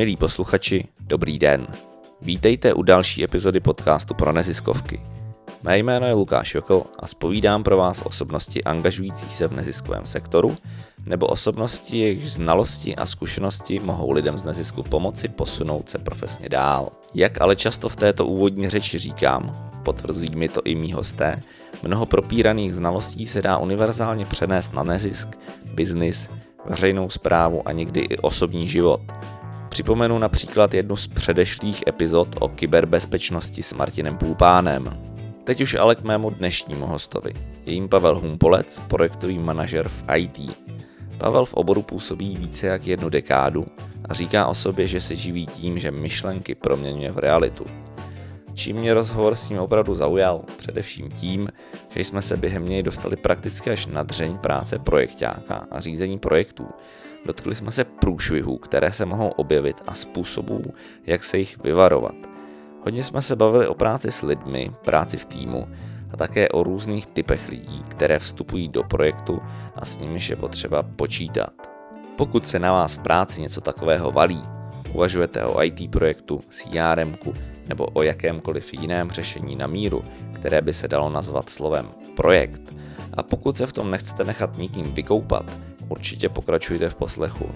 Milí posluchači, dobrý den. Vítejte u další epizody podcastu pro neziskovky. Mé jméno je Lukáš Jokl a spovídám pro vás osobnosti angažující se v neziskovém sektoru nebo osobnosti, jejichž znalosti a zkušenosti mohou lidem z nezisku pomoci posunout se profesně dál. Jak ale často v této úvodní řeči říkám, potvrzují mi to i mý hosté, mnoho propíraných znalostí se dá univerzálně přenést na nezisk, biznis, veřejnou zprávu a někdy i osobní život. Připomenu například jednu z předešlých epizod o kyberbezpečnosti s Martinem Půlpánem. Teď už ale k mému dnešnímu hostovi. Je jím Pavel Humpolec, projektový manažer v IT. Pavel v oboru působí více jak jednu dekádu a říká o sobě, že se živí tím, že myšlenky proměňuje v realitu. Čím mě rozhovor s ním opravdu zaujal, především tím, že jsme se během něj dostali prakticky až na dřeň práce projektáka a řízení projektů. Dotkli jsme se průšvihů, které se mohou objevit a způsobů, jak se jich vyvarovat. Hodně jsme se bavili o práci s lidmi, práci v týmu a také o různých typech lidí, které vstupují do projektu a s nimiž je potřeba počítat. Pokud se na vás v práci něco takového valí, uvažujete o IT projektu, CRM nebo o jakémkoliv jiném řešení na míru, které by se dalo nazvat slovem projekt, a pokud se v tom nechcete nechat nikým vykoupat, určitě pokračujte v poslechu.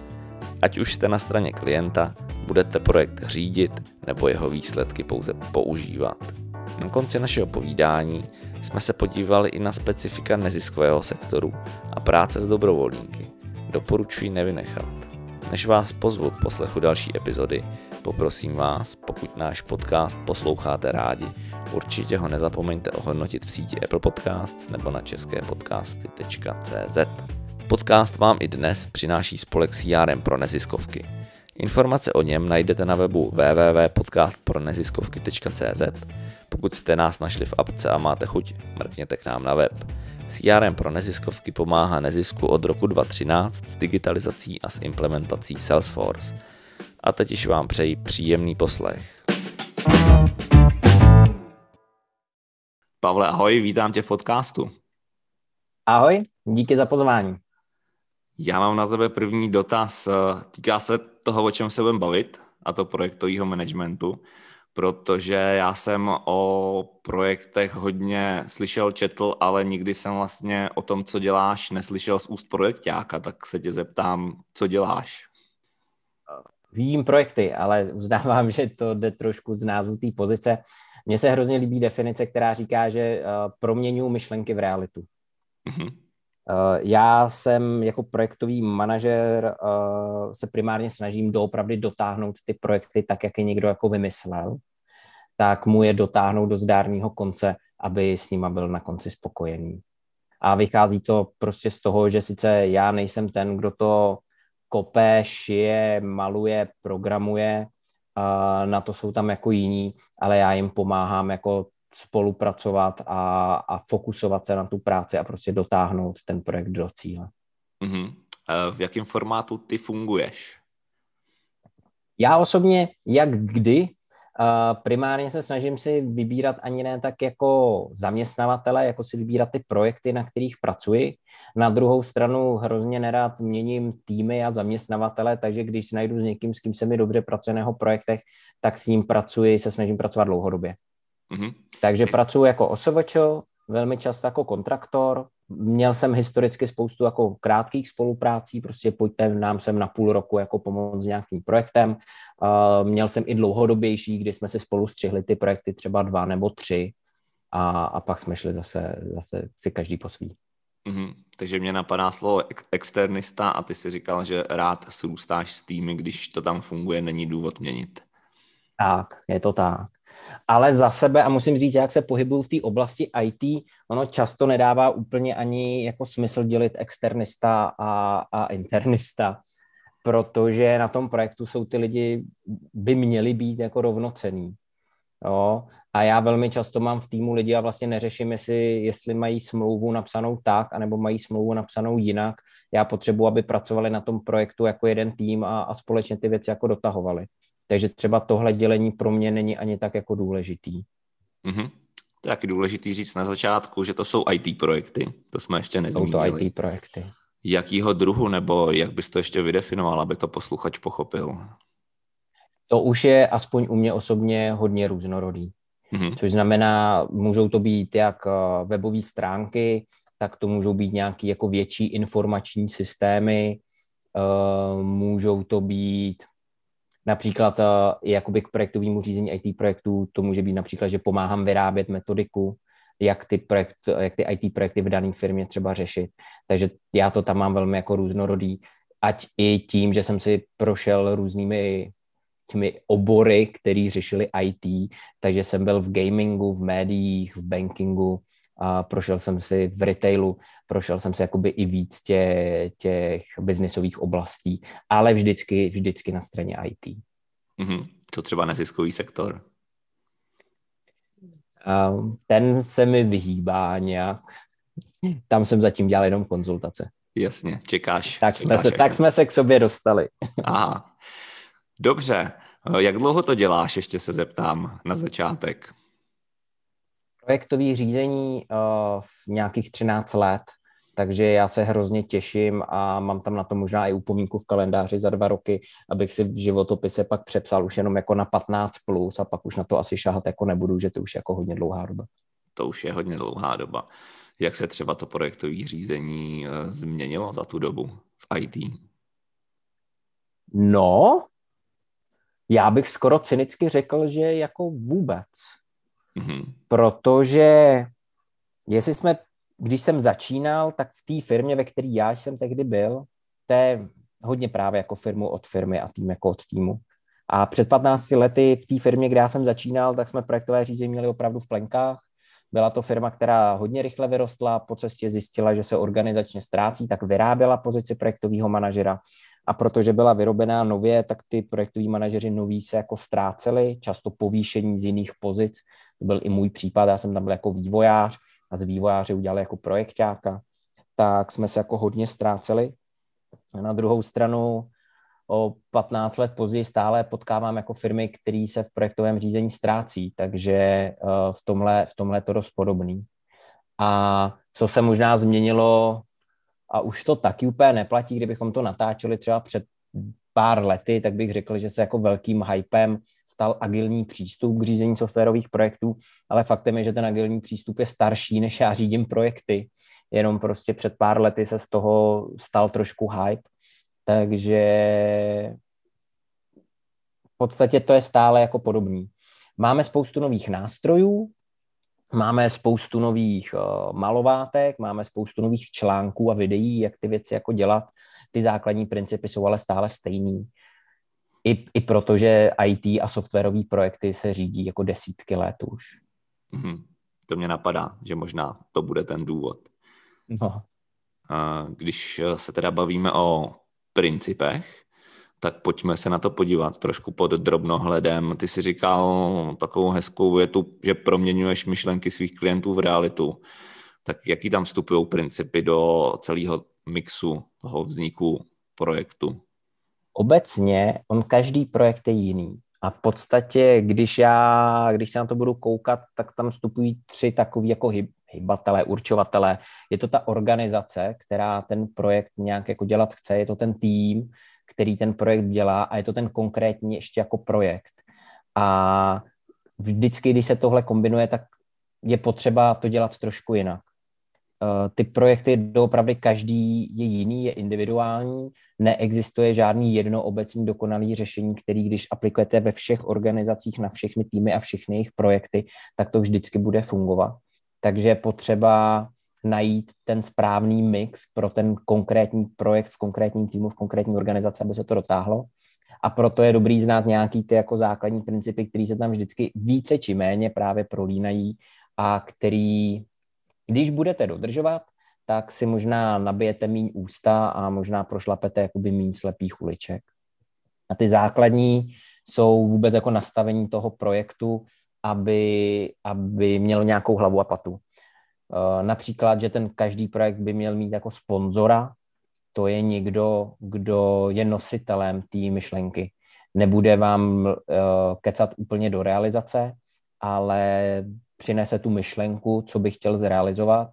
Ať už jste na straně klienta, budete projekt řídit nebo jeho výsledky pouze používat. Na konci našeho povídání jsme se podívali i na specifika neziskového sektoru a práce s dobrovolníky. Doporučuji nevynechat. Než vás pozvu k poslechu další epizody, poprosím vás, pokud náš podcast posloucháte rádi, určitě ho nezapomeňte ohodnotit v síti Apple Podcasts nebo na česképodcasty.cz. Podcast vám i dnes přináší spolek CRM pro neziskovky. Informace o něm najdete na webu www.podcastproneziskovky.cz. Pokud jste nás našli v apce a máte chuť, mrkněte k nám na web. CRM pro neziskovky pomáhá nezisku od roku 2013 s digitalizací a s implementací Salesforce. A teď již vám přeji příjemný poslech. Pavle, ahoj, vítám tě v podcastu. Ahoj, díky za pozvání. Já mám na tebe první dotaz. Týká se toho, o čem se budeme bavit, a to projektového managementu protože já jsem o projektech hodně slyšel, četl, ale nikdy jsem vlastně o tom, co děláš, neslyšel z úst projektáka, tak se tě zeptám, co děláš? Vím projekty, ale uznávám, že to jde trošku z názvu té pozice. Mně se hrozně líbí definice, která říká, že uh, proměňuji myšlenky v realitu. Mm-hmm. Uh, já jsem jako projektový manažer uh, se primárně snažím doopravdy dotáhnout ty projekty tak, jak je někdo jako vymyslel, tak mu je dotáhnout do zdárného konce, aby s nima byl na konci spokojený. A vychází to prostě z toho, že sice já nejsem ten, kdo to kope, šije, maluje, programuje, uh, na to jsou tam jako jiní, ale já jim pomáhám jako spolupracovat a, a fokusovat se na tu práci a prostě dotáhnout ten projekt do cíle. Mm-hmm. V jakém formátu ty funguješ? Já osobně, jak kdy, primárně se snažím si vybírat ani ne tak jako zaměstnavatele, jako si vybírat ty projekty, na kterých pracuji. Na druhou stranu hrozně nerad měním týmy a zaměstnavatele, takže když najdu s někým, s kým se mi dobře pracuje na jeho projektech, tak s ním pracuji, se snažím pracovat dlouhodobě. Mm-hmm. Takže pracuji jako OSVČ, velmi často jako kontraktor. Měl jsem historicky spoustu jako krátkých spoluprácí, prostě pojďte nám sem na půl roku jako pomoct s nějakým projektem. Měl jsem i dlouhodobější, kdy jsme si spolu střihli ty projekty třeba dva nebo tři a, a pak jsme šli zase, zase si každý po svý. Mm-hmm. Takže mě napadá slovo externista a ty si říkal, že rád srůstáš s týmy, když to tam funguje, není důvod měnit. Tak, je to tak ale za sebe, a musím říct, jak se pohybuju v té oblasti IT, ono často nedává úplně ani jako smysl dělit externista a, a internista, protože na tom projektu jsou ty lidi, by měli být jako rovnocený. Jo? A já velmi často mám v týmu lidi a vlastně neřeším, jestli, jestli mají smlouvu napsanou tak, anebo mají smlouvu napsanou jinak. Já potřebuji, aby pracovali na tom projektu jako jeden tým a, a společně ty věci jako dotahovali. Takže třeba tohle dělení pro mě není ani tak jako důležitý. Mm-hmm. To je taky důležitý říct na začátku, že to jsou IT projekty. To jsme ještě nezmínili. Jsou to IT projekty. Jakýho druhu, nebo jak bys to ještě vydefinoval, aby to posluchač pochopil? To už je aspoň u mě osobně hodně různorodý. Mm-hmm. Což znamená, můžou to být jak eh, webové stránky, tak to můžou být nějaké jako větší informační systémy, uh, můžou to být například uh, jakoby k projektovému řízení IT projektů, to může být například, že pomáhám vyrábět metodiku, jak ty, projekt, jak ty IT projekty v dané firmě třeba řešit. Takže já to tam mám velmi jako různorodý, ať i tím, že jsem si prošel různými těmi obory, které řešili IT, takže jsem byl v gamingu, v médiích, v bankingu, a prošel jsem si v retailu, prošel jsem si jakoby i víc tě, těch biznisových oblastí, ale vždycky, vždycky na straně IT. Mm-hmm. To třeba neziskový sektor? A ten se mi vyhýbá nějak. Tam jsem zatím dělal jenom konzultace. Jasně, čekáš. Tak, čekáš jsme, se, tak jsme se k sobě dostali. Aha. Dobře. Jak dlouho to děláš, ještě se zeptám na začátek. Projektový řízení uh, v nějakých 13 let, takže já se hrozně těším a mám tam na to možná i upomínku v kalendáři za dva roky, abych si v životopise pak přepsal už jenom jako na 15 plus a pak už na to asi šahat jako nebudu, že to už je jako hodně dlouhá doba. To už je hodně dlouhá doba. Jak se třeba to projektové řízení uh, změnilo za tu dobu v IT? No, já bych skoro cynicky řekl, že jako vůbec. Mm-hmm. Protože jestli jsme, když jsem začínal, tak v té firmě, ve které já jsem tehdy byl, to je hodně právě jako firmu od firmy a tým jako od týmu. A před 15 lety v té firmě, kde já jsem začínal, tak jsme projektové řízení měli opravdu v plenkách. Byla to firma, která hodně rychle vyrostla, po cestě zjistila, že se organizačně ztrácí, tak vyráběla pozici projektového manažera a protože byla vyrobená nově, tak ty projektoví manažeři noví se jako ztráceli, často povýšení z jiných pozic. To byl i můj případ, já jsem tam byl jako vývojář a z vývojáře udělali jako projektáka, tak jsme se jako hodně ztráceli. Na druhou stranu o 15 let později stále potkávám jako firmy, které se v projektovém řízení ztrácí, takže eh, v tomhle, v tomhle je to dost podobný. A co se možná změnilo a už to taky úplně neplatí, kdybychom to natáčeli třeba před pár lety, tak bych řekl, že se jako velkým hypem stal agilní přístup k řízení softwarových projektů, ale faktem je, že ten agilní přístup je starší, než já řídím projekty. Jenom prostě před pár lety se z toho stal trošku hype. Takže v podstatě to je stále jako podobný. Máme spoustu nových nástrojů, Máme spoustu nových uh, malovátek, máme spoustu nových článků a videí, jak ty věci jako dělat. Ty základní principy jsou ale stále stejný. I, i protože IT a softwarové projekty se řídí jako desítky let už. Mm-hmm. To mě napadá, že možná to bude ten důvod. No. Když se teda bavíme o principech, tak pojďme se na to podívat trošku pod drobnohledem. Ty si říkal takovou hezkou větu, že proměňuješ myšlenky svých klientů v realitu. Tak jaký tam vstupují principy do celého mixu toho vzniku projektu? Obecně on každý projekt je jiný. A v podstatě, když já, když se na to budu koukat, tak tam vstupují tři takové jako hyb, hybatelé, určovatele. Je to ta organizace, která ten projekt nějak jako dělat chce, je to ten tým, který ten projekt dělá a je to ten konkrétní ještě jako projekt. A vždycky, když se tohle kombinuje, tak je potřeba to dělat trošku jinak. Eh, ty projekty doopravdy každý je jiný, je individuální, neexistuje žádný jedno obecný dokonalý řešení, který když aplikujete ve všech organizacích na všechny týmy a všechny jejich projekty, tak to vždycky bude fungovat. Takže je potřeba najít ten správný mix pro ten konkrétní projekt v konkrétním týmu, v konkrétní organizaci, aby se to dotáhlo. A proto je dobrý znát nějaký ty jako základní principy, které se tam vždycky více či méně právě prolínají a který, když budete dodržovat, tak si možná nabijete míň ústa a možná prošlapete jakoby míň slepých uliček. A ty základní jsou vůbec jako nastavení toho projektu, aby, aby mělo nějakou hlavu a patu. Eh, například, že ten každý projekt by měl mít jako sponzora, to je někdo, kdo je nositelem té myšlenky. Nebude vám uh, kecat úplně do realizace, ale přinese tu myšlenku, co by chtěl zrealizovat,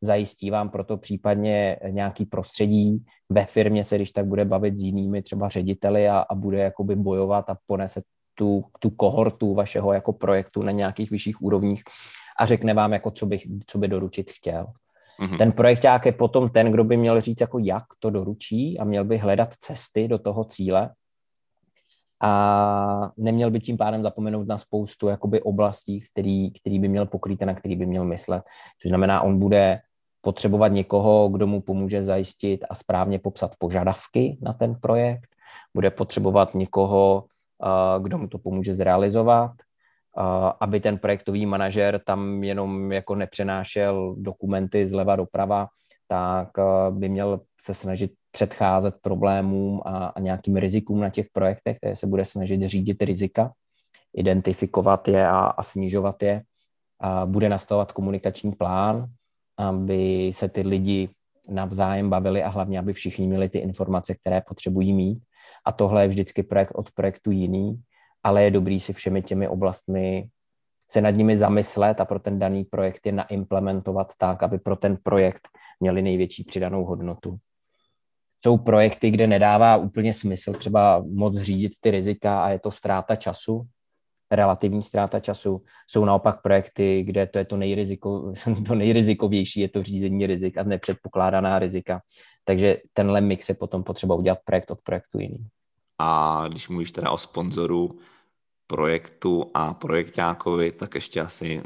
zajistí vám proto případně nějaký prostředí. Ve firmě se, když tak bude bavit s jinými třeba řediteli a, a bude jakoby bojovat a ponese tu, tu kohortu vašeho jako projektu na nějakých vyšších úrovních a řekne vám, jako co, bych, co by doručit chtěl. Mm-hmm. Ten projekták je potom ten, kdo by měl říct, jako jak to doručí a měl by hledat cesty do toho cíle a neměl by tím pádem zapomenout na spoustu jakoby oblastí, který, který by měl pokrýt a na který by měl myslet. Což znamená, on bude potřebovat někoho, kdo mu pomůže zajistit a správně popsat požadavky na ten projekt, bude potřebovat někoho, kdo mu to pomůže zrealizovat, aby ten projektový manažer tam jenom jako nepřenášel dokumenty zleva doprava, tak by měl se snažit předcházet problémům a, a nějakým rizikům na těch projektech, které se bude snažit řídit rizika, identifikovat je a, a snižovat je. A bude nastavovat komunikační plán, aby se ty lidi navzájem bavili a hlavně, aby všichni měli ty informace, které potřebují mít. A tohle je vždycky projekt od projektu jiný, ale je dobrý si všemi těmi oblastmi se nad nimi zamyslet a pro ten daný projekt je naimplementovat tak, aby pro ten projekt měli největší přidanou hodnotu. Jsou projekty, kde nedává úplně smysl třeba moc řídit ty rizika a je to ztráta času, relativní ztráta času. Jsou naopak projekty, kde to je to, nejriziko, to nejrizikovější, je to řízení rizik a nepředpokládaná rizika. Takže tenhle mix je potom potřeba udělat projekt od projektu jiný. A když mluvíš teda o sponzoru projektu a projektákovi, tak ještě asi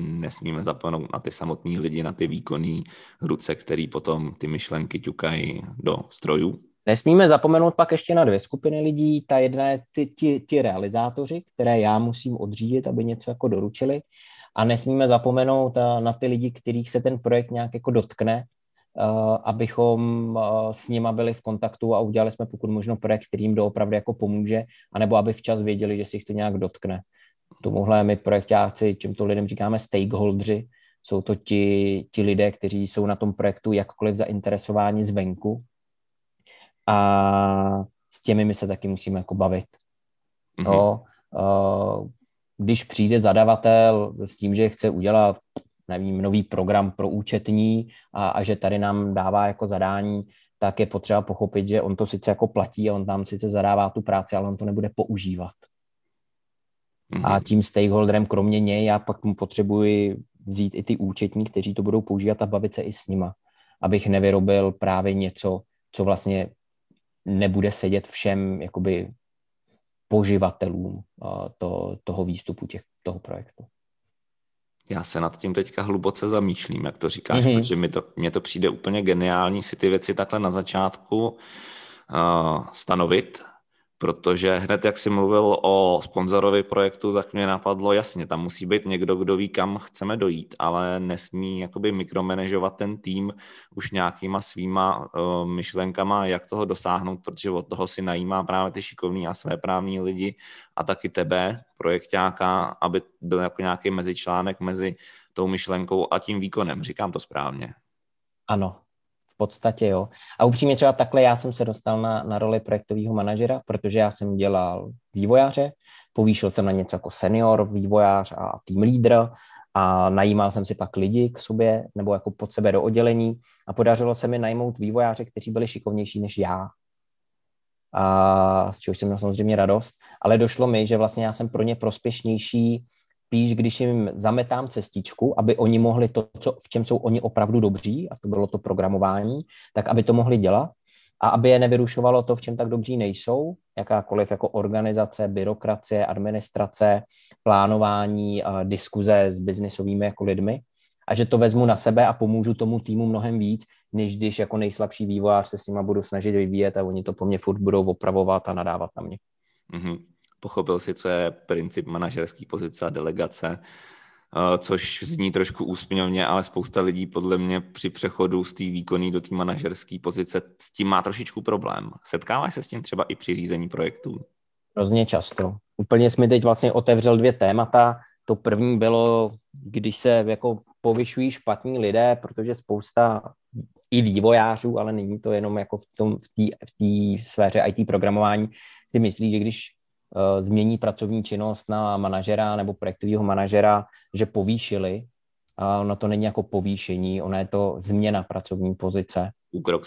nesmíme zapomenout na ty samotní lidi, na ty výkonní ruce, který potom ty myšlenky ťukají do strojů. Nesmíme zapomenout pak ještě na dvě skupiny lidí. Ta jedna je ty, ti, ti realizátoři, které já musím odřídit, aby něco jako doručili. A nesmíme zapomenout eh, na ty lidi, kterých se ten projekt nějak jako dotkne, abychom uh, s nima byli v kontaktu a udělali jsme pokud možno projekt, který jim doopravdy jako pomůže, anebo aby včas věděli, že si jich to nějak dotkne. Tomuhle my projektáci, čím to lidem říkáme stakeholdři, jsou to ti, ti lidé, kteří jsou na tom projektu jakkoliv zainteresováni zvenku, a s těmi my se taky musíme jako bavit. Mm-hmm. No, uh, když přijde zadavatel s tím, že chce udělat nevím, nový program pro účetní a, a že tady nám dává jako zadání, tak je potřeba pochopit, že on to sice jako platí a on tam sice zadává tu práci, ale on to nebude používat. Mm-hmm. A tím stakeholderem kromě něj já pak mu potřebuji vzít i ty účetní, kteří to budou používat a bavit se i s nima, abych nevyrobil právě něco, co vlastně nebude sedět všem jakoby poživatelům to, toho výstupu těch, toho projektu. Já se nad tím teďka hluboce zamýšlím, jak to říkáš, mm-hmm. protože mi to, mně to přijde úplně geniální si ty věci takhle na začátku uh, stanovit protože hned jak jsi mluvil o sponzorovi projektu, tak mě napadlo, jasně, tam musí být někdo, kdo ví, kam chceme dojít, ale nesmí jakoby mikromanežovat ten tým už nějakýma svýma uh, myšlenkama, jak toho dosáhnout, protože od toho si najímá právě ty šikovní a své právní lidi a taky tebe, projektáka, aby byl jako nějaký mezičlánek mezi tou myšlenkou a tím výkonem. Říkám to správně. Ano, v podstatě jo. A upřímně třeba takhle já jsem se dostal na, na roli projektového manažera, protože já jsem dělal vývojáře, povýšil jsem na něco jako senior, vývojář a tým leader a najímal jsem si pak lidi k sobě nebo jako pod sebe do oddělení a podařilo se mi najmout vývojáře, kteří byli šikovnější než já. A z čehož jsem měl samozřejmě radost, ale došlo mi, že vlastně já jsem pro ně prospěšnější spíš, když jim zametám cestičku, aby oni mohli to, co, v čem jsou oni opravdu dobří, a to bylo to programování, tak aby to mohli dělat a aby je nevyrušovalo to, v čem tak dobří nejsou, jakákoliv jako organizace, byrokracie, administrace, plánování, diskuze s biznisovými jako lidmi a že to vezmu na sebe a pomůžu tomu týmu mnohem víc, než když jako nejslabší vývojář se s nima budu snažit vyvíjet a oni to po mně furt budou opravovat a nadávat na mě. Mm-hmm pochopil si, co je princip manažerské pozice a delegace, eh, což zní trošku úsměvně, ale spousta lidí podle mě při přechodu z té výkonné do té manažerské pozice s tím má trošičku problém. Setkáváš se s tím třeba i při řízení projektů? Hrozně často. Úplně jsi mi teď vlastně otevřel dvě témata. To první bylo, když se jako povyšují špatní lidé, protože spousta i vývojářů, ale není to jenom jako v té v v sféře IT programování, si myslí, že když změní pracovní činnost na manažera nebo projektového manažera, že povýšili. A ono to není jako povýšení, ono je to změna pracovní pozice.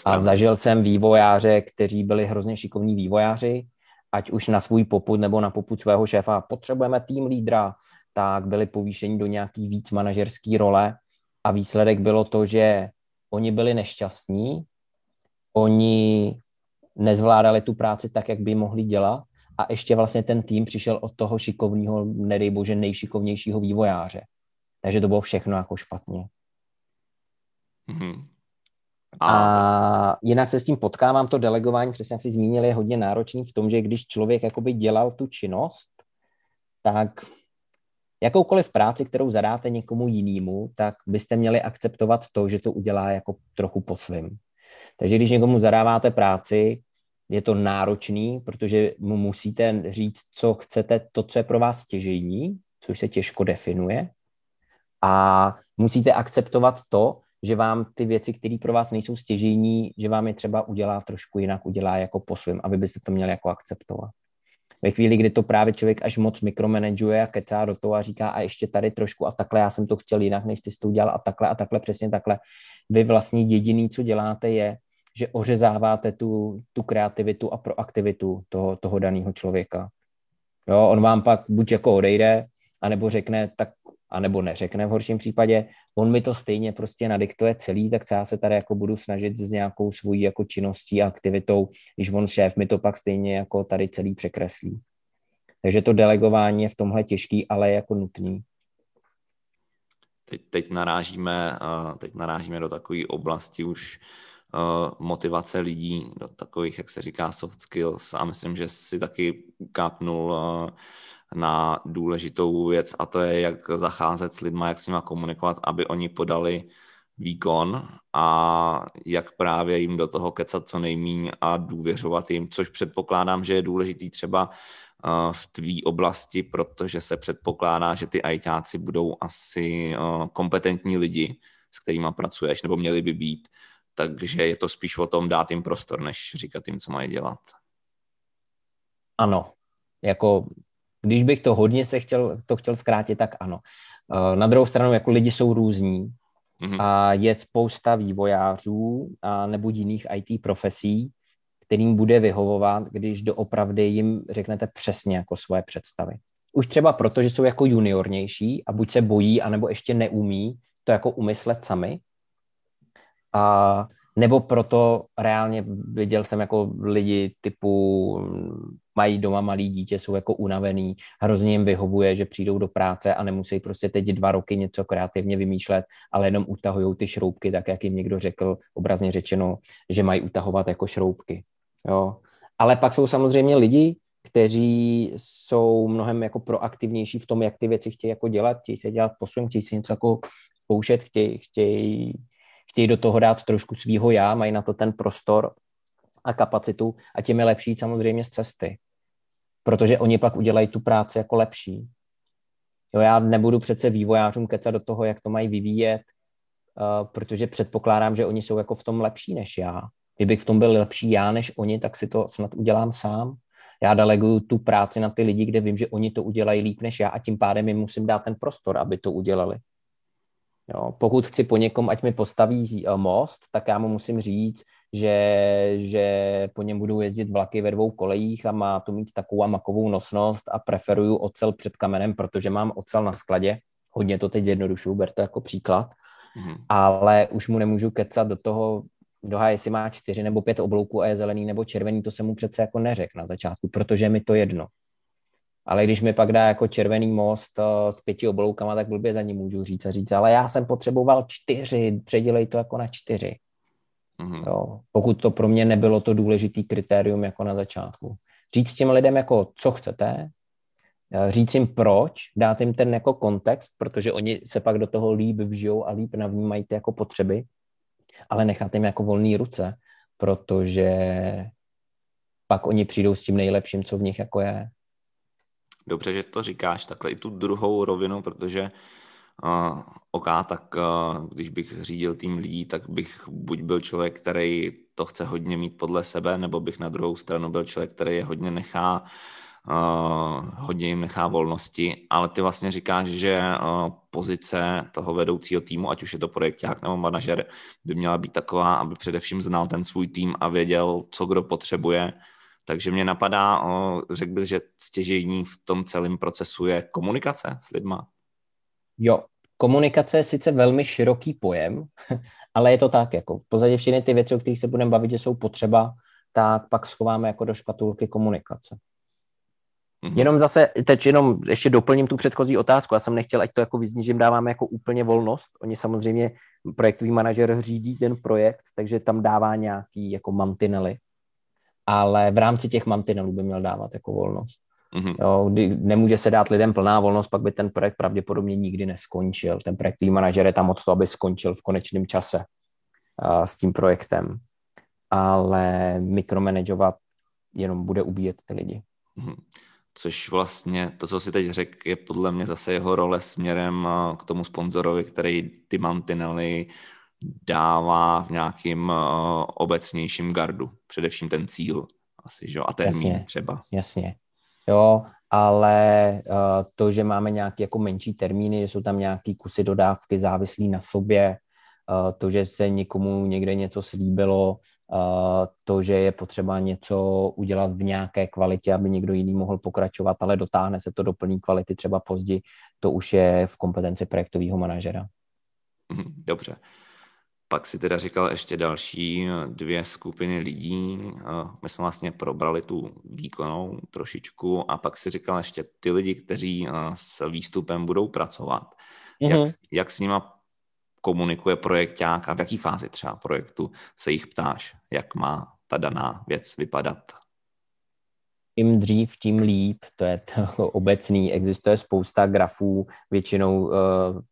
A zažil jsem vývojáře, kteří byli hrozně šikovní vývojáři ať už na svůj poput nebo na poput svého šéfa, potřebujeme tým lídra, tak byli povýšeni do nějaký víc manažerský role a výsledek bylo to, že oni byli nešťastní, oni nezvládali tu práci tak, jak by mohli dělat a ještě vlastně ten tým přišel od toho šikovního, nedej bože, nejšikovnějšího vývojáře. Takže to bylo všechno jako špatně. Mm-hmm. A... a jinak se s tím potkávám, to delegování, přesně jak jsi zmínil, je hodně náročný v tom, že když člověk jakoby dělal tu činnost, tak jakoukoliv práci, kterou zadáte někomu jinému, tak byste měli akceptovat to, že to udělá jako trochu po svým. Takže když někomu zadáváte práci, je to náročný, protože mu musíte říct, co chcete, to, co je pro vás stěžejní, což se těžko definuje. A musíte akceptovat to, že vám ty věci, které pro vás nejsou stěžejní, že vám je třeba udělá trošku jinak, udělá jako po svém, aby byste to měli jako akceptovat. Ve chvíli, kdy to právě člověk až moc mikromanaguje a kecá do toho a říká a ještě tady trošku a takhle, já jsem to chtěl jinak, než ty jsi to udělal a takhle a takhle, přesně takhle. Vy vlastně jediný, co děláte, je, že ořezáváte tu, tu kreativitu a proaktivitu toho, toho daného člověka. Jo, on vám pak buď jako odejde, anebo řekne, tak anebo neřekne v horším případě, on mi to stejně prostě nadiktuje celý, tak já se tady jako budu snažit s nějakou svojí jako činností a aktivitou, když on šéf mi to pak stejně jako tady celý překreslí. Takže to delegování je v tomhle těžký, ale jako nutný. Teď, teď, narážíme, teď narážíme do takové oblasti už motivace lidí, do takových, jak se říká, soft skills a myslím, že si taky kápnul na důležitou věc a to je, jak zacházet s lidma, jak s nima komunikovat, aby oni podali výkon a jak právě jim do toho kecat co nejmíň a důvěřovat jim, což předpokládám, že je důležitý třeba eh, v tvý oblasti, protože se předpokládá, že ty ajťáci budou asi eh, kompetentní lidi, s kterými pracuješ, nebo měli by být. Takže je to spíš o tom dát jim prostor, než říkat jim, co mají dělat. Ano, jako když bych to hodně se chtěl, to chtěl zkrátit, tak ano. Eh, na druhou stranu, jako lidi jsou různí mm-hmm. a je spousta vývojářů a nebo jiných IT profesí, kterým bude vyhovovat, když doopravdy jim řeknete přesně jako svoje představy. Už třeba proto, že jsou jako juniornější a buď se bojí, anebo ještě neumí to jako umyslet sami. A nebo proto reálně viděl jsem jako lidi typu mají doma malý dítě, jsou jako unavený, hrozně jim vyhovuje, že přijdou do práce a nemusí prostě teď dva roky něco kreativně vymýšlet, ale jenom utahují ty šroubky, tak jak jim někdo řekl, obrazně řečeno, že mají utahovat jako šroubky. Jo. Ale pak jsou samozřejmě lidi, kteří jsou mnohem jako proaktivnější v tom, jak ty věci chtějí jako dělat, chtějí se dělat posun, chtějí si něco jako zkoušet, chtějí, chtějí, chtějí do toho dát trošku svýho já, mají na to ten prostor a kapacitu a tím je lepší samozřejmě z cesty protože oni pak udělají tu práci jako lepší. Jo, já nebudu přece vývojářům kecat do toho, jak to mají vyvíjet, uh, protože předpokládám, že oni jsou jako v tom lepší než já. Kdybych v tom byl lepší já než oni, tak si to snad udělám sám. Já deleguju tu práci na ty lidi, kde vím, že oni to udělají líp než já a tím pádem jim musím dát ten prostor, aby to udělali. Jo, pokud chci po někom, ať mi postaví eh, most, tak já mu musím říct, že, že po něm budou jezdit vlaky ve dvou kolejích a má to mít takovou makovou nosnost a preferuju ocel před kamenem, protože mám ocel na skladě. Hodně to teď zjednodušuju, ber to jako příklad. Mm-hmm. Ale už mu nemůžu kecat do toho, doha, jestli má čtyři nebo pět oblouků a je zelený nebo červený, to se mu přece jako neřek na začátku, protože mi to jedno. Ale když mi pak dá jako červený most eh, s pěti obloukama, tak blbě za ní můžu říct a říct, ale já jsem potřeboval čtyři, předělej to jako na čtyři. Mm-hmm. Jo, pokud to pro mě nebylo to důležitý kritérium jako na začátku. Říct těm lidem jako, co chcete, eh, říct jim proč, dát jim ten jako kontext, protože oni se pak do toho líp vžijou a líp navnímají ty jako potřeby, ale nechat jim jako volné ruce, protože pak oni přijdou s tím nejlepším, co v nich jako je. Dobře, že to říkáš, takhle i tu druhou rovinu, protože uh, OK, tak uh, když bych řídil tým lidí, tak bych buď byl člověk, který to chce hodně mít podle sebe, nebo bych na druhou stranu byl člověk, který je hodně nechá Uh, hodně jim nechá volnosti, ale ty vlastně říkáš, že uh, pozice toho vedoucího týmu, ať už je to projekták nebo manažer, by měla být taková, aby především znal ten svůj tým a věděl, co kdo potřebuje, Takže mě napadá, řekl bych, že stěžejní v tom celém procesu je komunikace s lidma. Jo, komunikace je sice velmi široký pojem, ale je to tak, jako v podstatě všechny ty věci, o kterých se budeme bavit, že jsou potřeba, tak pak schováme jako do škatulky komunikace. Mm-hmm. Jenom zase, teď jenom ještě doplním tu předchozí otázku. Já jsem nechtěl, ať to jako vyzní, že jim dáváme jako úplně volnost. Oni samozřejmě, projektový manažer řídí ten projekt, takže tam dává nějaký jako mantinely. Ale v rámci těch mantinelů by měl dávat jako volnost. Mm-hmm. Jo, kdy nemůže se dát lidem plná volnost, pak by ten projekt pravděpodobně nikdy neskončil. Ten projektový manažer je tam od toho, aby skončil v konečném čase uh, s tím projektem. Ale mikromanagovat jenom bude ubíjet ty lidi. Mm-hmm což vlastně to, co si teď řekl, je podle mě zase jeho role směrem k tomu sponzorovi, který ty mantinely dává v nějakým obecnějším gardu, především ten cíl asi, že? a termín jasně, třeba. Jasně, jo, ale to, že máme nějaké jako menší termíny, že jsou tam nějaké kusy dodávky závislí na sobě, to, že se někomu někde něco slíbilo, to, že je potřeba něco udělat v nějaké kvalitě, aby někdo jiný mohl pokračovat, ale dotáhne se to do plné kvality třeba později, to už je v kompetenci projektového manažera. Mhm, dobře. Pak si teda říkal ještě další dvě skupiny lidí. My jsme vlastně probrali tu výkonnou trošičku a pak si říkal ještě ty lidi, kteří s výstupem budou pracovat. Mm-hmm. Jak, jak s nima komunikuje projekták a v jaký fázi třeba projektu se jich ptáš, jak má ta daná věc vypadat? Čím dřív, tím líp, to je to obecný. Existuje spousta grafů, většinou uh,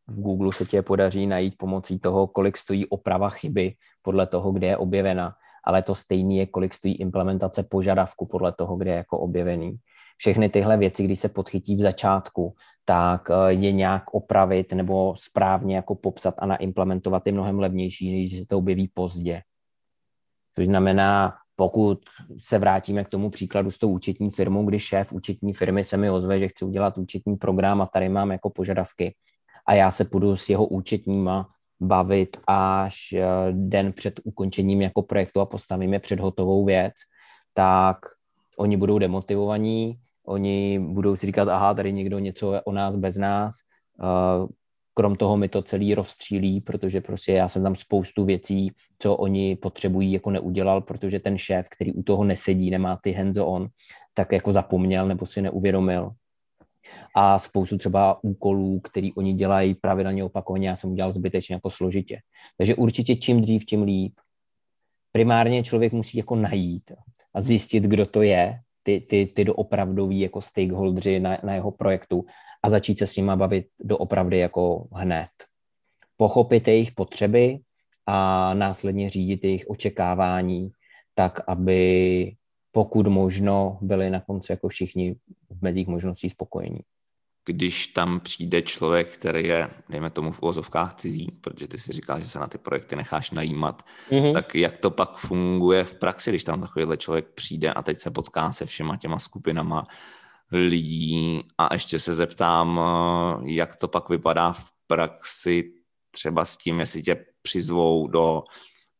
v Google se tě podaří najít pomocí toho, kolik stojí oprava chyby podle toho, kde je objevena, ale to stejný je, kolik stojí implementace požadavku podle toho, kde je jako objevený. Všechny tyhle věci, když se podchytí v začátku, tak eh, je nějak opravit nebo správně jako popsat a naimplementovat je mnohem levnější, než se to objeví pozdě. Což znamená, pokud se vrátíme k tomu příkladu s tou účetní firmou, kdy šéf účetní firmy se mi ozve, že chce udělat účetní program a tady mám jako požadavky a já se půjdu s jeho účetníma bavit až eh, den před ukončením jako projektu a postavím je před hotovou věc, tak oni budou demotivovaní, Oni budou si říkat, aha, tady někdo něco o nás bez nás. Krom toho mi to celý rozstřílí, protože prostě já jsem tam spoustu věcí, co oni potřebují, jako neudělal, protože ten šéf, který u toho nesedí, nemá ty hands on, tak jako zapomněl nebo si neuvědomil. A spoustu třeba úkolů, který oni dělají pravidelně opakovaně, já jsem udělal zbytečně jako složitě. Takže určitě čím dřív, tím líp. Primárně člověk musí jako najít a zjistit, kdo to je, ty, ty, ty doopravdoví jako stakeholdři na, na jeho projektu a začít se s nima bavit doopravdy jako hned. Pochopit jejich potřeby a následně řídit jejich očekávání tak, aby pokud možno byli na konci jako všichni v mezích možností spokojení když tam přijde člověk, který je, dejme tomu v uvozovkách cizí, protože ty si říkal, že se na ty projekty necháš najímat, mm-hmm. tak jak to pak funguje v praxi, když tam takovýhle člověk přijde a teď se potká se všema těma skupinama lidí a ještě se zeptám, jak to pak vypadá v praxi třeba s tím, jestli tě přizvou do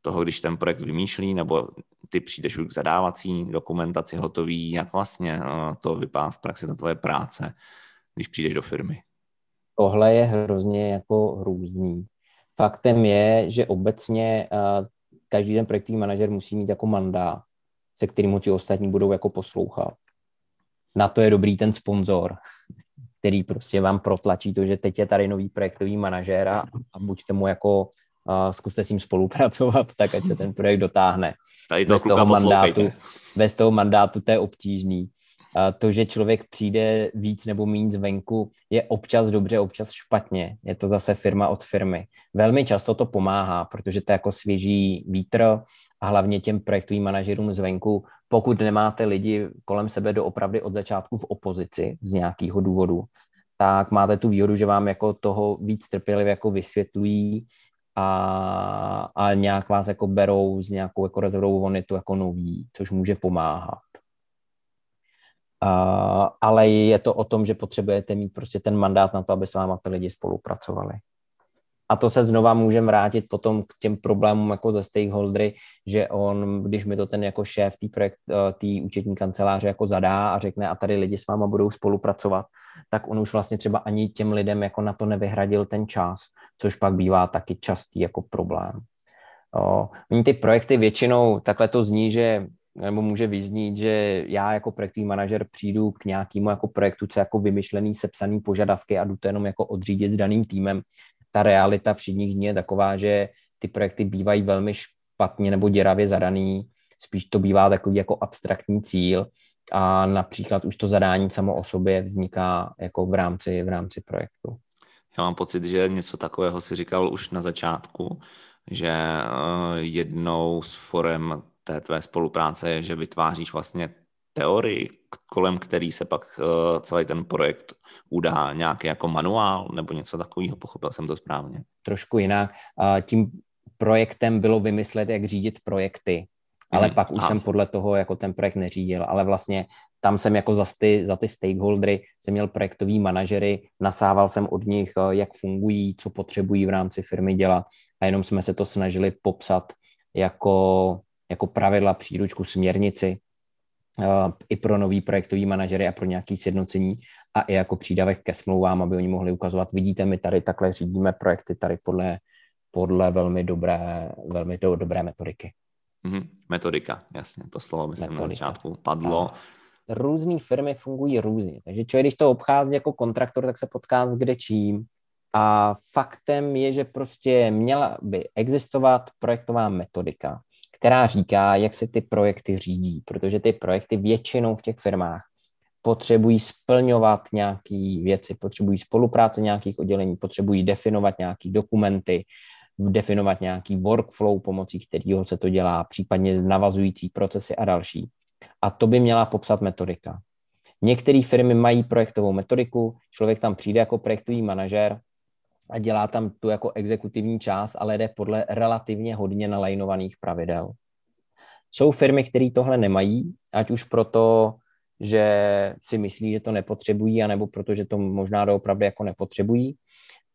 toho, když ten projekt vymýšlí, nebo ty přijdeš už k zadávací dokumentaci hotový, jak vlastně to vypadá v praxi, ta tvoje práce když přijdeš do firmy? Tohle je hrozně jako různý. Faktem je, že obecně uh, každý ten projektový manažer musí mít jako mandát, se kterým ho ti ostatní budou jako poslouchat. Na to je dobrý ten sponzor, který prostě vám protlačí to, že teď je tady nový projektový manažer a, a buďte mu jako uh, zkuste s ním spolupracovat, tak ať se ten projekt dotáhne. Tady to bez toho mandátu, bez toho mandátu to je obtížný to, že člověk přijde víc nebo méně zvenku, je občas dobře, občas špatně. Je to zase firma od firmy. Velmi často to pomáhá, protože to je jako svěží vítr a hlavně těm projektovým manažerům zvenku, pokud nemáte lidi kolem sebe doopravdy od začátku v opozici z nějakého důvodu, tak máte tu výhodu, že vám jako toho víc trpělivě jako vysvětlují a, a nějak vás jako berou z nějakou jako rezervou vonitu jako nový, což může pomáhat. Ale je to o tom, že potřebujete mít prostě ten mandát na to, aby s váma ty lidi spolupracovali. A to se znova může vrátit potom k těm problémům jako ze stakeholdery, že on, když mi to ten jako šéf té projekt, eh, té účetní kanceláře jako zadá a řekne a tady lidi s váma budou spolupracovat, tak on už vlastně třeba ani těm lidem jako na to nevyhradil ten čas, což pak bývá taky častý jako problém. Oni ty projekty většinou, takhle to zní, že nebo může vyznít, že já jako projektový manažer přijdu k nějakému jako projektu, co jako vymyšlený, sepsaný požadavky a jdu to jenom jako odřídit s daným týmem. Ta realita všedních dní je taková, že ty projekty bývají velmi špatně nebo děravě zadaný, spíš to bývá takový jako abstraktní cíl a například už to zadání samo o sobě vzniká jako v rámci, v rámci projektu. Já mám pocit, že něco takového si říkal už na začátku, že eh, jednou z forem té tvé spolupráce je, že vytváříš vlastně teorii, kolem který se pak eh, celý ten projekt udá nějaký jako manuál nebo něco takového, pochopil jsem to správně. Trošku jinak. Tím projektem bylo vymyslet, jak řídit projekty, ale hmm, pak už a. jsem podle toho jako ten projekt neřídil, ale vlastně tam jsem jako za ty, za ty stakeholdery jsem měl projektový manažery, nasával jsem od nich, eh, jak fungují, co potřebují v rámci firmy dělat a jenom jsme se to snažili popsat jako, jako pravidla, příručku, směrnici uh, i pro nový projektový manažery a pro nějaký sjednocení a i jako přídavek ke smlouvám, aby oni mohli ukazovat, vidíte, my tady takhle řídíme projekty tady podle, podle velmi dobré, velmi do, dobré metodiky. Mm-hmm. Metodika, jasně, to slovo myslím Metodika. na začátku padlo. Různé firmy fungují různě. Takže člověk, když to obchází jako kontraktor, tak se potká s kde čím. A faktem je, že prostě měla by existovat projektová metodika, která říká, jak se ty projekty řídí, protože ty projekty většinou v těch firmách potřebují splňovat nějaké věci, potřebují spolupráce nějakých oddělení, potřebují definovat nějaké dokumenty, definovat nějaký workflow, pomocí kterého se to dělá, případně navazující procesy a další. A to by měla popsat metodika. Některé firmy mají projektovou metodiku, člověk tam přijde jako projektový manažer a dělá tam tu jako exekutivní část, ale jde podle relativně hodně nalajnovaných pravidel. Jsou firmy, které tohle nemají, ať už proto, že si myslí, že to nepotřebují, anebo protože to možná doopravdy jako nepotřebují.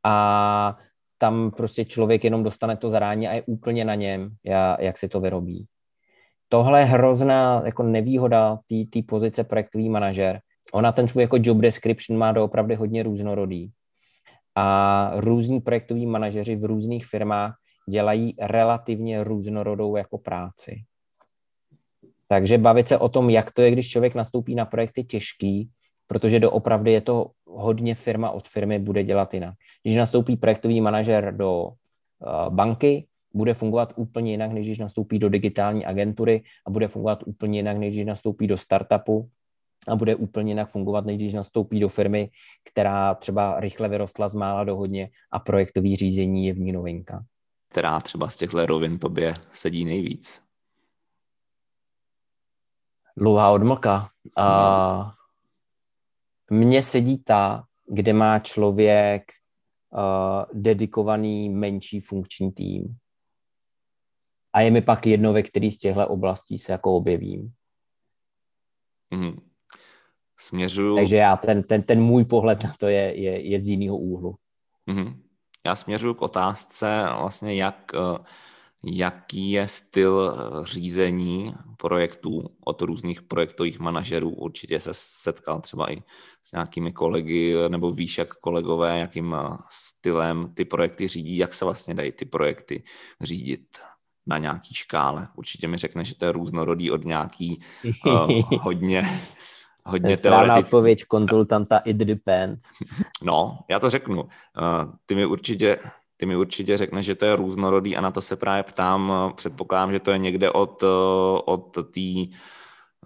A tam prostě člověk jenom dostane to zadání a je úplně na něm, jak si to vyrobí tohle je hrozná jako nevýhoda té pozice projektový manažer. Ona ten svůj jako job description má doopravdy hodně různorodý. A různí projektoví manažeři v různých firmách dělají relativně různorodou jako práci. Takže bavit se o tom, jak to je, když člověk nastoupí na projekty těžký, protože doopravdy je to hodně firma od firmy bude dělat jinak. Když nastoupí projektový manažer do uh, banky, bude fungovat úplně jinak, než když nastoupí do digitální agentury a bude fungovat úplně jinak, než když nastoupí do startupu a bude úplně jinak fungovat, než když nastoupí do firmy, která třeba rychle vyrostla z mála do hodně a projektový řízení je v ní novinka. Která třeba z těchto rovin tobě sedí nejvíc? Dlouhá odmlka. A mně sedí ta, kde má člověk uh, dedikovaný menší funkční tým a je mi pak jedno, ve který z těchto oblastí se jako objevím. Mm. Směřuju... Takže já, ten, ten, ten můj pohled na to je, je, je z jiného úhlu. Mm. Já směřuju k otázce vlastně, jak, eh, jaký je styl eh, řízení projektů od různých projektových manažerů. Určitě se setkal třeba i s nějakými kolegy, nebo víš, jak kolegové, jakým eh, stylem ty projekty řídí, jak se vlastně dají ty projekty řídit na nějaký škále. Určitě mi řekne, že to je různorodý od nějaký uh, hodně hodně teoretický. odpověď konzultanta, it depends. No, já to řeknu. Uh, ty mi určitě ty mi určitě řekne, že to je různorodý a na to se právě ptám. Předpokládám, že to je někde od, od té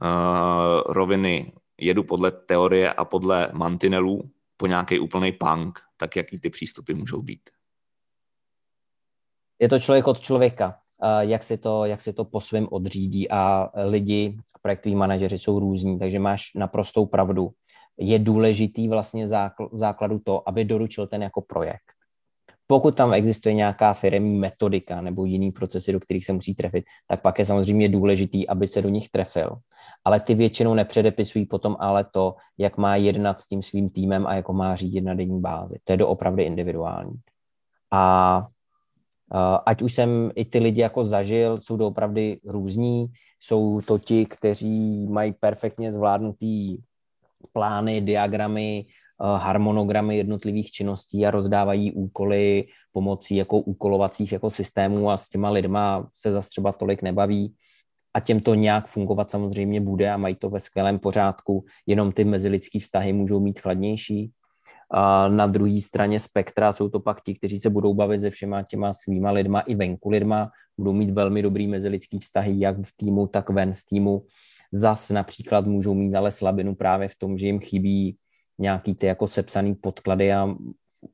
uh, roviny jedu podle teorie a podle mantinelů po nějaký úplný punk, tak jaký ty přístupy můžou být? Je to člověk od člověka jak si to, jak si to po svém odřídí a lidi, projektoví manažeři jsou různí, takže máš naprostou pravdu. Je důležitý vlastně základu to, aby doručil ten jako projekt. Pokud tam existuje nějaká firmní metodika nebo jiný procesy, do kterých se musí trefit, tak pak je samozřejmě důležitý, aby se do nich trefil. Ale ty většinou nepředepisují potom ale to, jak má jednat s tím svým týmem a jako má řídit na denní bázi. To je doopravdy individuální. A ať už jsem i ty lidi jako zažil, jsou to opravdu různí, jsou to ti, kteří mají perfektně zvládnutý plány, diagramy, harmonogramy jednotlivých činností a rozdávají úkoly pomocí jako úkolovacích jako systémů a s těma lidma se zase třeba tolik nebaví. A těm to nějak fungovat samozřejmě bude a mají to ve skvělém pořádku, jenom ty mezilidský vztahy můžou mít chladnější. A na druhé straně spektra jsou to pak ti, kteří se budou bavit se všema těma svýma lidma i venku lidma, budou mít velmi dobrý mezilidský vztahy jak v týmu, tak ven z týmu. Zas například můžou mít ale slabinu právě v tom, že jim chybí nějaký ty jako sepsaný podklady a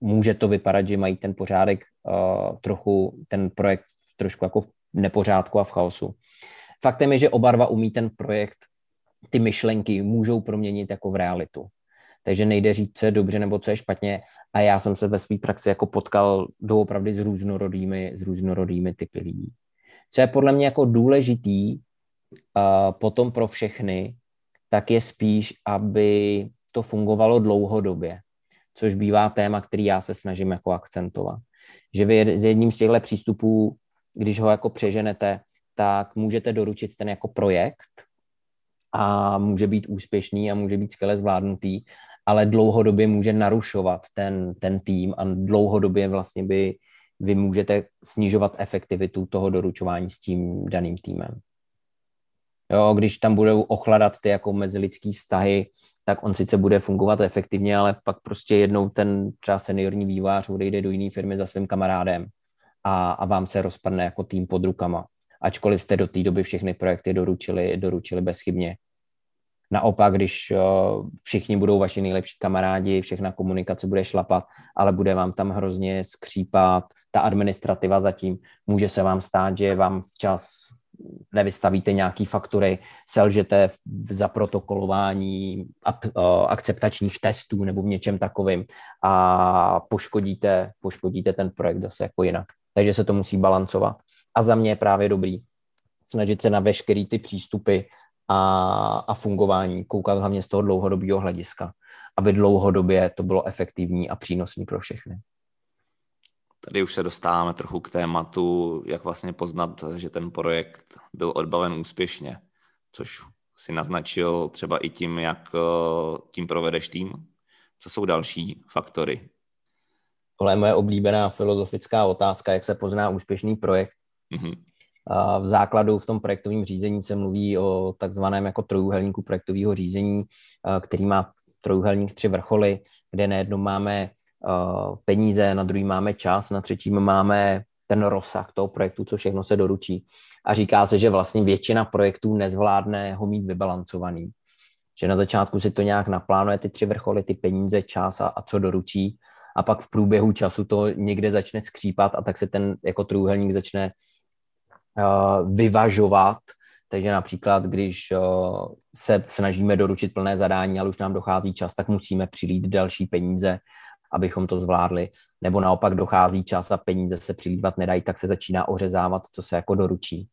může to vypadat, že mají ten pořádek uh, trochu, ten projekt trošku jako v nepořádku a v chaosu. Faktem je, že oba dva umí ten projekt, ty myšlenky můžou proměnit jako v realitu. Takže nejde říct, co je dobře nebo co je špatně. A já jsem se ve své praxi jako potkal doopravdy s různorodými, s různorodými typy lidí. Co je podle mě jako důležitý uh, potom pro všechny, tak je spíš, aby to fungovalo dlouhodobě, což bývá téma, který já se snažím jako akcentovat. Že vy s jedním z těchto přístupů, když ho jako přeženete, tak můžete doručit ten jako projekt a může být úspěšný a může být skvěle zvládnutý, ale dlouhodobě může narušovat ten, ten tým a dlouhodobě vlastně by vy můžete snižovat efektivitu toho doručování s tím daným týmem. Jo, když tam budou ochladat ty jako mezilidský vztahy, tak on sice bude fungovat efektivně, ale pak prostě jednou ten třeba seniorní vývář odejde do jiné firmy za svým kamarádem a, a vám se rozpadne jako tým pod rukama ačkoliv jste do té doby všechny projekty doručili, doručili bezchybně. Naopak, když všichni budou vaši nejlepší kamarádi, všechna komunikace bude šlapat, ale bude vám tam hrozně skřípat ta administrativa zatím, může se vám stát, že vám včas nevystavíte nějaký faktury, selžete za protokolování akceptačních testů nebo v něčem takovým a poškodíte, poškodíte ten projekt zase jako jinak. Takže se to musí balancovat a za mě je právě dobrý snažit se na veškerý ty přístupy a, a fungování, koukat hlavně z toho dlouhodobého hlediska, aby dlouhodobě to bylo efektivní a přínosný pro všechny. Tady už se dostáváme trochu k tématu, jak vlastně poznat, že ten projekt byl odbaven úspěšně, což si naznačil třeba i tím, jak eh, tím provedeš tým. Co jsou další faktory? Tohle je moje oblíbená filozofická otázka, jak se pozná úspěšný projekt. Mm-hmm. V základu v tom projektovém řízení se mluví o takzvaném jako trojuhelníku projektového řízení, který má trojuhelník tři vrcholy, kde na jednom máme peníze, na druhý máme čas, na třetím máme ten rozsah toho projektu, co všechno se doručí. A říká se, že vlastně většina projektů nezvládne ho mít vybalancovaný. Že na začátku si to nějak naplánuje ty tři vrcholy, ty peníze, čas a, a co doručí. A pak v průběhu času to někde začne skřípat a tak se ten jako trůhelník začne vyvažovat. Takže například, když uh, se snažíme doručit plné zadání, ale už nám dochází čas, tak musíme přilít další peníze, abychom to zvládli. Nebo naopak dochází čas a peníze se přilívat nedají, tak se začíná ořezávat, co se jako doručí.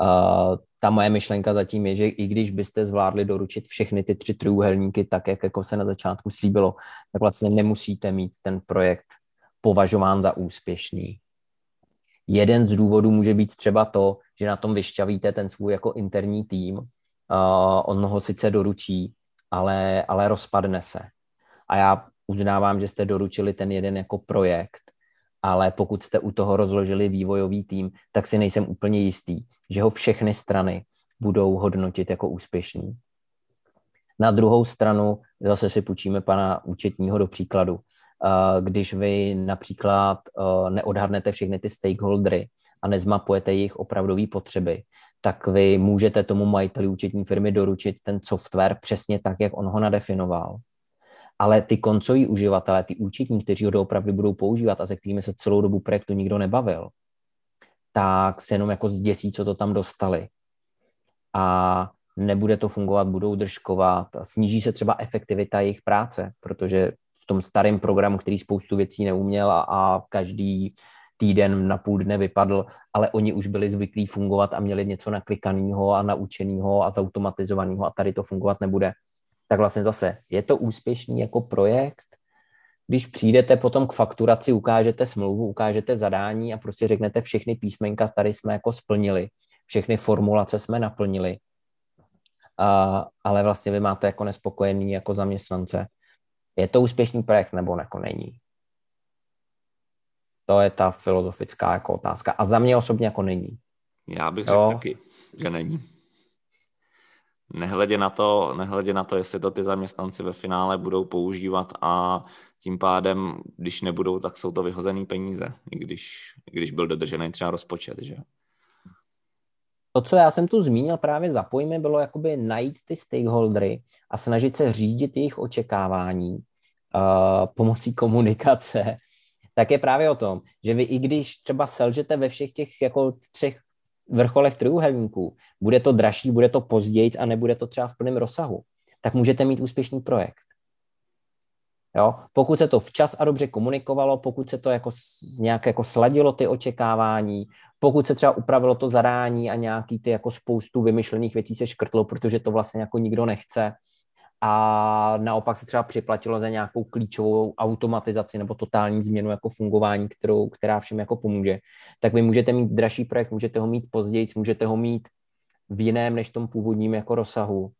Uh, ta moje myšlenka zatím je, že i když byste zvládli doručit všechny ty tři trůhelníky tak, jak jako se na začátku slíbilo, tak vlastně nemusíte mít ten projekt považován za úspěšný. Jeden z důvodů může být třeba to, že na tom vyšťavíte ten svůj jako interní tým, uh, on ho sice doručí, ale, ale rozpadne se. A já uznávám, že jste doručili ten jeden jako projekt, ale pokud jste u toho rozložili vývojový tým, tak si nejsem úplně jistý, že ho všechny strany budou hodnotit jako úspěšný. Na druhou stranu zase si půjčíme pana účetního do příkladu. Když vy například neodhadnete všechny ty stakeholdery a nezmapujete jejich opravdové potřeby, tak vy můžete tomu majiteli účetní firmy doručit ten software přesně tak, jak on ho nadefinoval ale ty koncoví uživatelé, ty účetní, kteří ho doopravdy budou používat a se kterými se celou dobu projektu nikdo nebavil, tak se jenom jako zděsí, co to tam dostali. A nebude to fungovat, budou držkovat, sníží se třeba efektivita jejich práce, protože v tom starém programu, který spoustu věcí neuměl a, a každý týden na půl dne vypadl, ale oni už byli zvyklí fungovat a měli něco naklikaného a naučeného a zautomatizovaného a tady to fungovat nebude. Tak vlastně zase je to úspěšný jako projekt, když přijdete potom k fakturaci, ukážete smlouvu, ukážete zadání a prostě řeknete všechny písmenka tady jsme jako splnili, všechny formulace jsme naplnili, a, ale vlastně vy máte jako nespokojený jako zaměstnance. Je to úspěšný projekt nebo jako není? To je ta filozofická jako otázka. A za mě osobně jako není. Já bych řekl taky, že není. Nehledě na, to, nehledě na to, jestli to ty zaměstnanci ve finále budou používat a tím pádem, když nebudou, tak jsou to vyhozené peníze, i když, i když byl dodržený třeba rozpočet. Že? To, co já jsem tu zmínil právě za pojmy, bylo jakoby najít ty stakeholdery a snažit se řídit jejich očekávání uh, pomocí komunikace, tak je právě o tom, že vy i když třeba selžete ve všech těch jako třech vrcholech trojuhelníků, bude to dražší, bude to později a nebude to třeba v plném rozsahu, tak můžete mít úspěšný projekt. Jo? Pokud se to včas a dobře komunikovalo, pokud se to jako nějak jako sladilo ty očekávání, pokud se třeba upravilo to zadání a nějaký ty jako spoustu vymyšlených věcí se škrtlo, protože to vlastně jako nikdo nechce, a naopak se třeba připlatilo za nějakou klíčovou automatizaci nebo totální změnu jako fungování, kterou, která všem jako pomůže, tak vy můžete mít dražší projekt, můžete ho mít později, můžete ho mít v jiném než tom původním jako rozsahu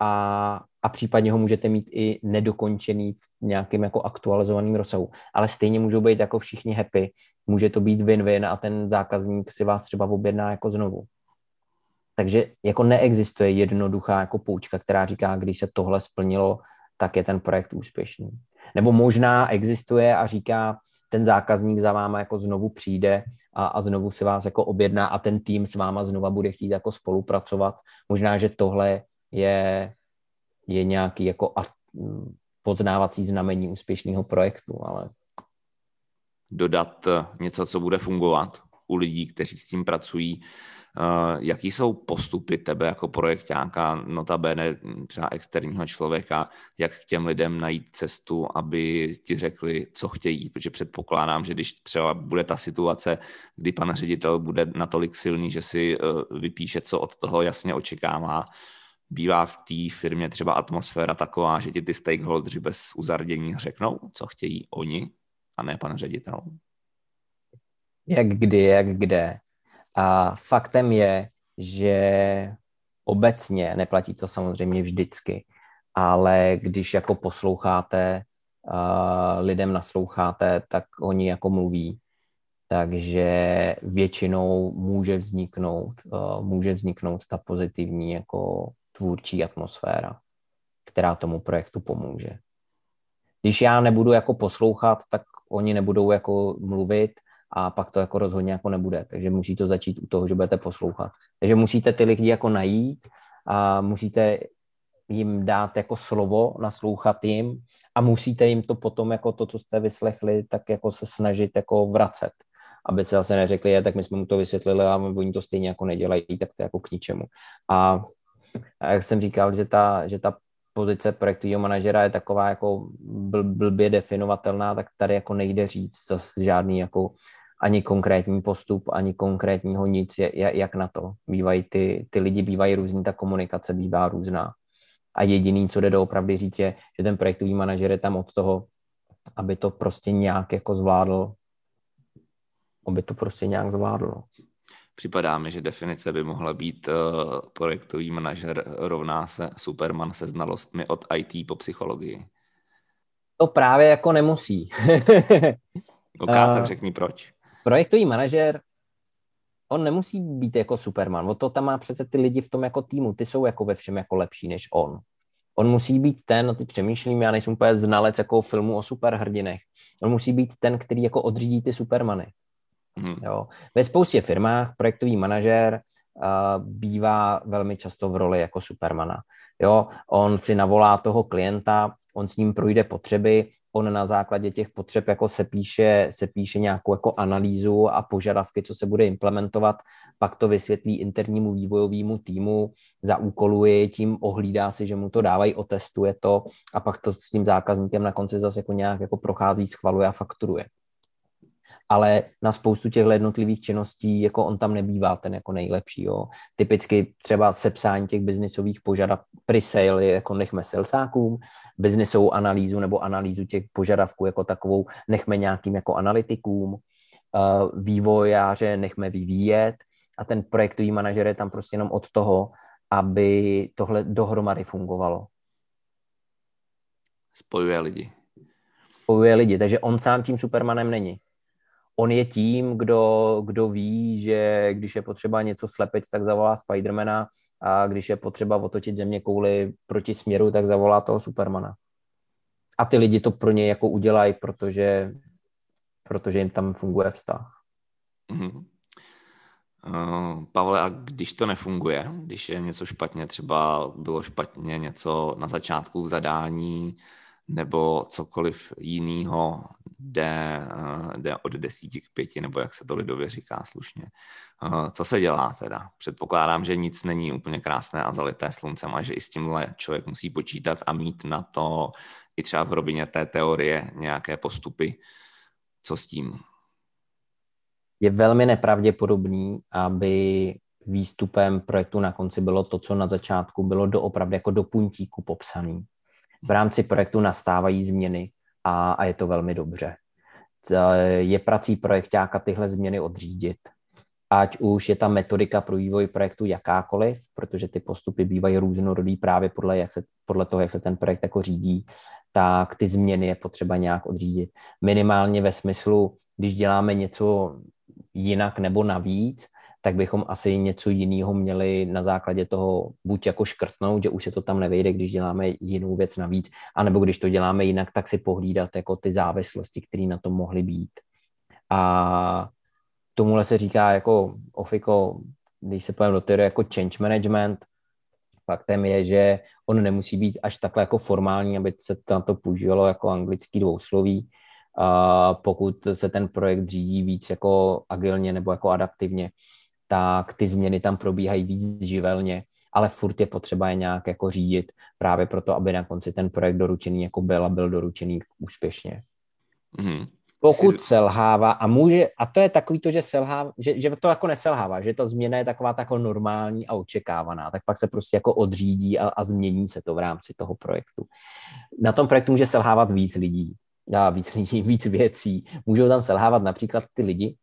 a, a případně ho můžete mít i nedokončený v nějakém jako aktualizovaném rozsahu. Ale stejně můžou být jako všichni happy, může to být win-win a ten zákazník si vás třeba objedná jako znovu. Takže jako neexistuje jednoduchá jako poučka, která říká, když se tohle splnilo, tak je ten projekt úspěšný. Nebo možná existuje a říká, ten zákazník za váma jako znovu přijde a, a znovu si vás jako objedná a ten tým s váma znova bude chtít jako spolupracovat. Možná, že tohle je, je nějaký jako a, poznávací znamení úspěšného projektu, ale... Dodat něco, co bude fungovat u lidí, kteří s tím pracují, Eh, jaký jsou postupy tebe jako projektáka, notabene třeba externího člověka, jak k těm lidem najít cestu, aby ti řekli, co chtějí, protože předpokládám, že když třeba bude ta situace, kdy pan ředitel bude natolik silný, že si eh, vypíše, co od toho jasně očekává, bývá v té firmě třeba atmosféra taková, že ti ty stakeholders bez uzardění řeknou, co chtějí oni, a ne pan ředitel. Jak kdy, jak kde. A faktem je, že obecně, neplatí to samozřejmě vždycky, ale když jako posloucháte, lidem nasloucháte, tak oni jako mluví. Takže většinou může vzniknout, může vzniknout ta pozitivní jako tvůrčí atmosféra, která tomu projektu pomůže. Když já nebudu jako poslouchat, tak oni nebudou jako mluvit a pak to jako rozhodně jako nebude. Takže musí to začít u toho, že budete poslouchat. Takže musíte ty lidi jako najít a musíte jim dát jako slovo, naslouchat jim a musíte jim to potom jako to, co jste vyslechli, tak jako se snažit jako vracet. Aby se zase neřekli, je, tak my jsme mu to vysvětlili a oni to stejně jako nedělají, tak to je jako k ničemu. A, a jak jsem říkal, že ta, že ta pozice projektového manažera je taková jako bl, blbě definovatelná, tak tady jako nejde říct zase žádný jako ani konkrétní postup, ani konkrétního nic, jak na to. Bývají ty, ty lidi bývají různý, ta komunikace bývá různá. A jediný, co jde doopravdy říct, je, že ten projektový manažer je tam od toho, aby to prostě nějak jako zvládl, aby to prostě nějak zvládl. Připadá mi, že definice by mohla být uh, projektový manažer rovná se Superman se znalostmi od IT po psychologii. To právě jako nemusí. OK, tak řekni proč projektový manažer, on nemusí být jako Superman, o to tam má přece ty lidi v tom jako týmu, ty jsou jako ve všem jako lepší než on. On musí být ten, no ty přemýšlím, já nejsem úplně znalec jako filmu o superhrdinech. On musí být ten, který jako odřídí ty supermany. Hmm. Jo. Ve spoustě firmách projektový manažer uh, bývá velmi často v roli jako supermana. Jo, on si navolá toho klienta, on s ním projde potřeby, on na základě těch potřeb jako se píše, se píše nějakou jako analýzu a požadavky, co se bude implementovat, pak to vysvětlí internímu vývojovému týmu, zaúkoluje tím, ohlídá si, že mu to dávají, otestuje to a pak to s tím zákazníkem na konci zase jako nějak jako prochází, schvaluje a fakturuje. Ale na spoustu těch jednotlivých činností jako on tam nebývá ten jako nejlepší. Jo. Typicky třeba sepsání těch biznisových požadavků, pre-sale je jako nechme salesákům, biznisovou analýzu nebo analýzu těch požadavků jako takovou nechme nějakým jako analytikům, uh, vývojáře nechme vyvíjet a ten projektový manažer je tam prostě jenom od toho, aby tohle dohromady fungovalo. Spojuje lidi. Spojuje lidi, takže on sám tím Supermanem není on je tím, kdo, kdo ví, že když je potřeba něco slepit, tak zavolá Spidermana a když je potřeba otočit země kouli proti směru, tak zavolá toho Supermana. A ty lidi to pro ně jako udělají, protože, protože jim tam funguje vztah. Mm-hmm. Uh, Pavle, a když to nefunguje, když je něco špatně, třeba bylo špatně něco na začátku v zadání, nebo cokoliv jiného jde, eh, jde od desíti k pěti, nebo jak se to lidově říká slušně. Eh, co se dělá teda? Předpokládám, že nic není úplně krásné a zalité sluncem a že i s tímhle člověk musí počítat a mít na to i třeba v rovině té teorie nějaké postupy. Co s tím? Je velmi nepravděpodobný, aby výstupem projektu na konci bylo to, co na začátku bylo doopravdy jako do puntíku popsaný v rámci projektu nastávají změny a, a je to velmi dobře. Je prací projektáka tyhle změny odřídit. Ať už je ta metodika pro vývoj projektu jakákoliv, protože ty postupy bývají různorodý právě podle, jak se, podle toho, jak se ten projekt jako řídí, tak ty změny je potřeba nějak odřídit. Minimálně ve smyslu, když děláme něco jinak nebo navíc, tak bychom asi něco jiného měli na základě toho buď jako škrtnout, že už se to tam nevejde, když děláme jinou věc navíc, anebo když to děláme jinak, tak si pohlídat jako ty závislosti, které na tom mohly být. A tomuhle se říká jako ofiko, když se pojďme do teorie jako change management, faktem je, že on nemusí být až takhle jako formální, aby se to na to používalo jako anglický dvousloví, pokud se ten projekt řídí víc jako agilně nebo jako adaptivně tak ty změny tam probíhají víc živelně, ale furt je potřeba je nějak jako řídit právě proto, aby na konci ten projekt doručený jako byl a byl doručený úspěšně. Mm-hmm. Pokud Jsi... selhává a může, a to je takový to, že, selhává, že, že to jako neselhává, že ta změna je taková jako normální a očekávaná, tak pak se prostě jako odřídí a, a změní se to v rámci toho projektu. Na tom projektu může selhávat víc lidí, a víc lidí, víc věcí. Můžou tam selhávat například ty lidi,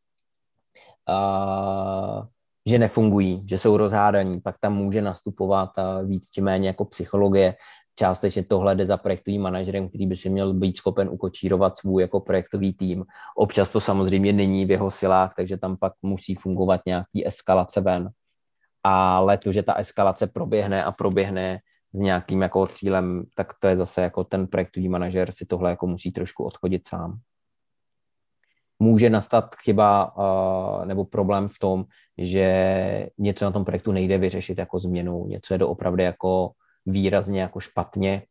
uh, že nefungují, že jsou rozhádaní, pak tam může nastupovat víc či méně jako psychologie. Částečně tohle jde za projektovým manažerem, který by si měl být schopen ukočírovat svůj jako projektový tým. Občas to samozřejmě není v jeho silách, takže tam pak musí fungovat nějaký eskalace ven. Ale to, že ta eskalace proběhne a proběhne s nějakým jako cílem, tak to je zase jako ten projektový manažer si tohle jako musí trošku odchodit sám může nastat chyba uh, nebo problém v tom, že něco na tom projektu nejde vyřešit jako změnu, něco je doopravdy jako výrazně jako špatně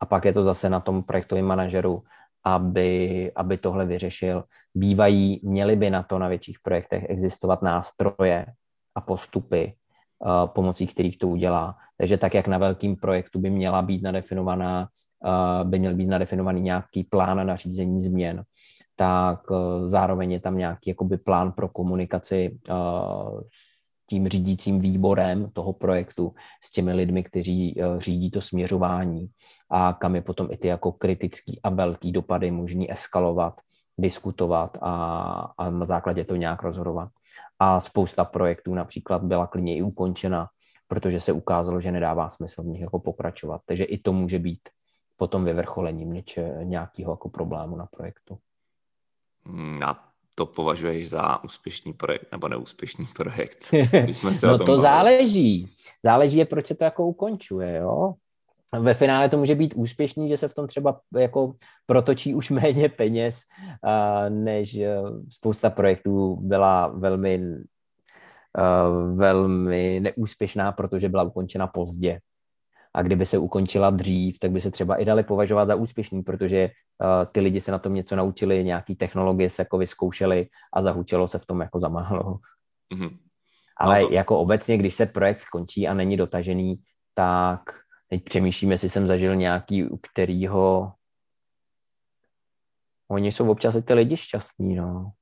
a pak je to zase na tom projektovém manažeru, aby, aby tohle vyřešil. Bývají, měly by na to na větších projektech existovat nástroje a postupy, uh, pomocí kterých to udělá. Takže tak, jak na velkým projektu by měla být nadefinovaná, uh, by měl být nadefinovaný nějaký plán na řízení změn, tak eh, zároveň je tam nějaký jakoby plán pro komunikaci eh, s tím řídícím výborem toho projektu, s těmi lidmi, kteří eh, řídí to směřování a kam je potom i ty jako kritický a velký dopady možný eskalovat, diskutovat a, a na základě to nějak rozhodovat. A spousta projektů například byla klidně i ukončena, protože se ukázalo, že nedává smysl v nich jako pokračovat. Takže i to může být potom vyvrcholením něče, nějakého jako problému na projektu. Mm, a to považuješ za úspěšný projekt nebo neúspěšný projekt? Když jsme se no to bavili. záleží. Záleží je, proč se to jako ukončuje, jo? Ve finále to může být úspěšný, že se v tom třeba jako protočí už méně peněz, než e, spousta projektů byla velmi, e, velmi neúspěšná, protože byla ukončena pozdě a kdyby se ukončila dřív, tak by se třeba i dali považovat za úspěšný, protože uh, ty lidi se na tom něco naučili, nějaký technologie se jako vyzkoušeli a zahučilo se v tom jako zamáhlo. Mm-hmm. Ale no. jako obecně, když se projekt skončí a není dotažený, tak teď přemýšlím, jestli jsem zažil nějaký, u kterýho oni jsou občas i ty lidi šťastní, no.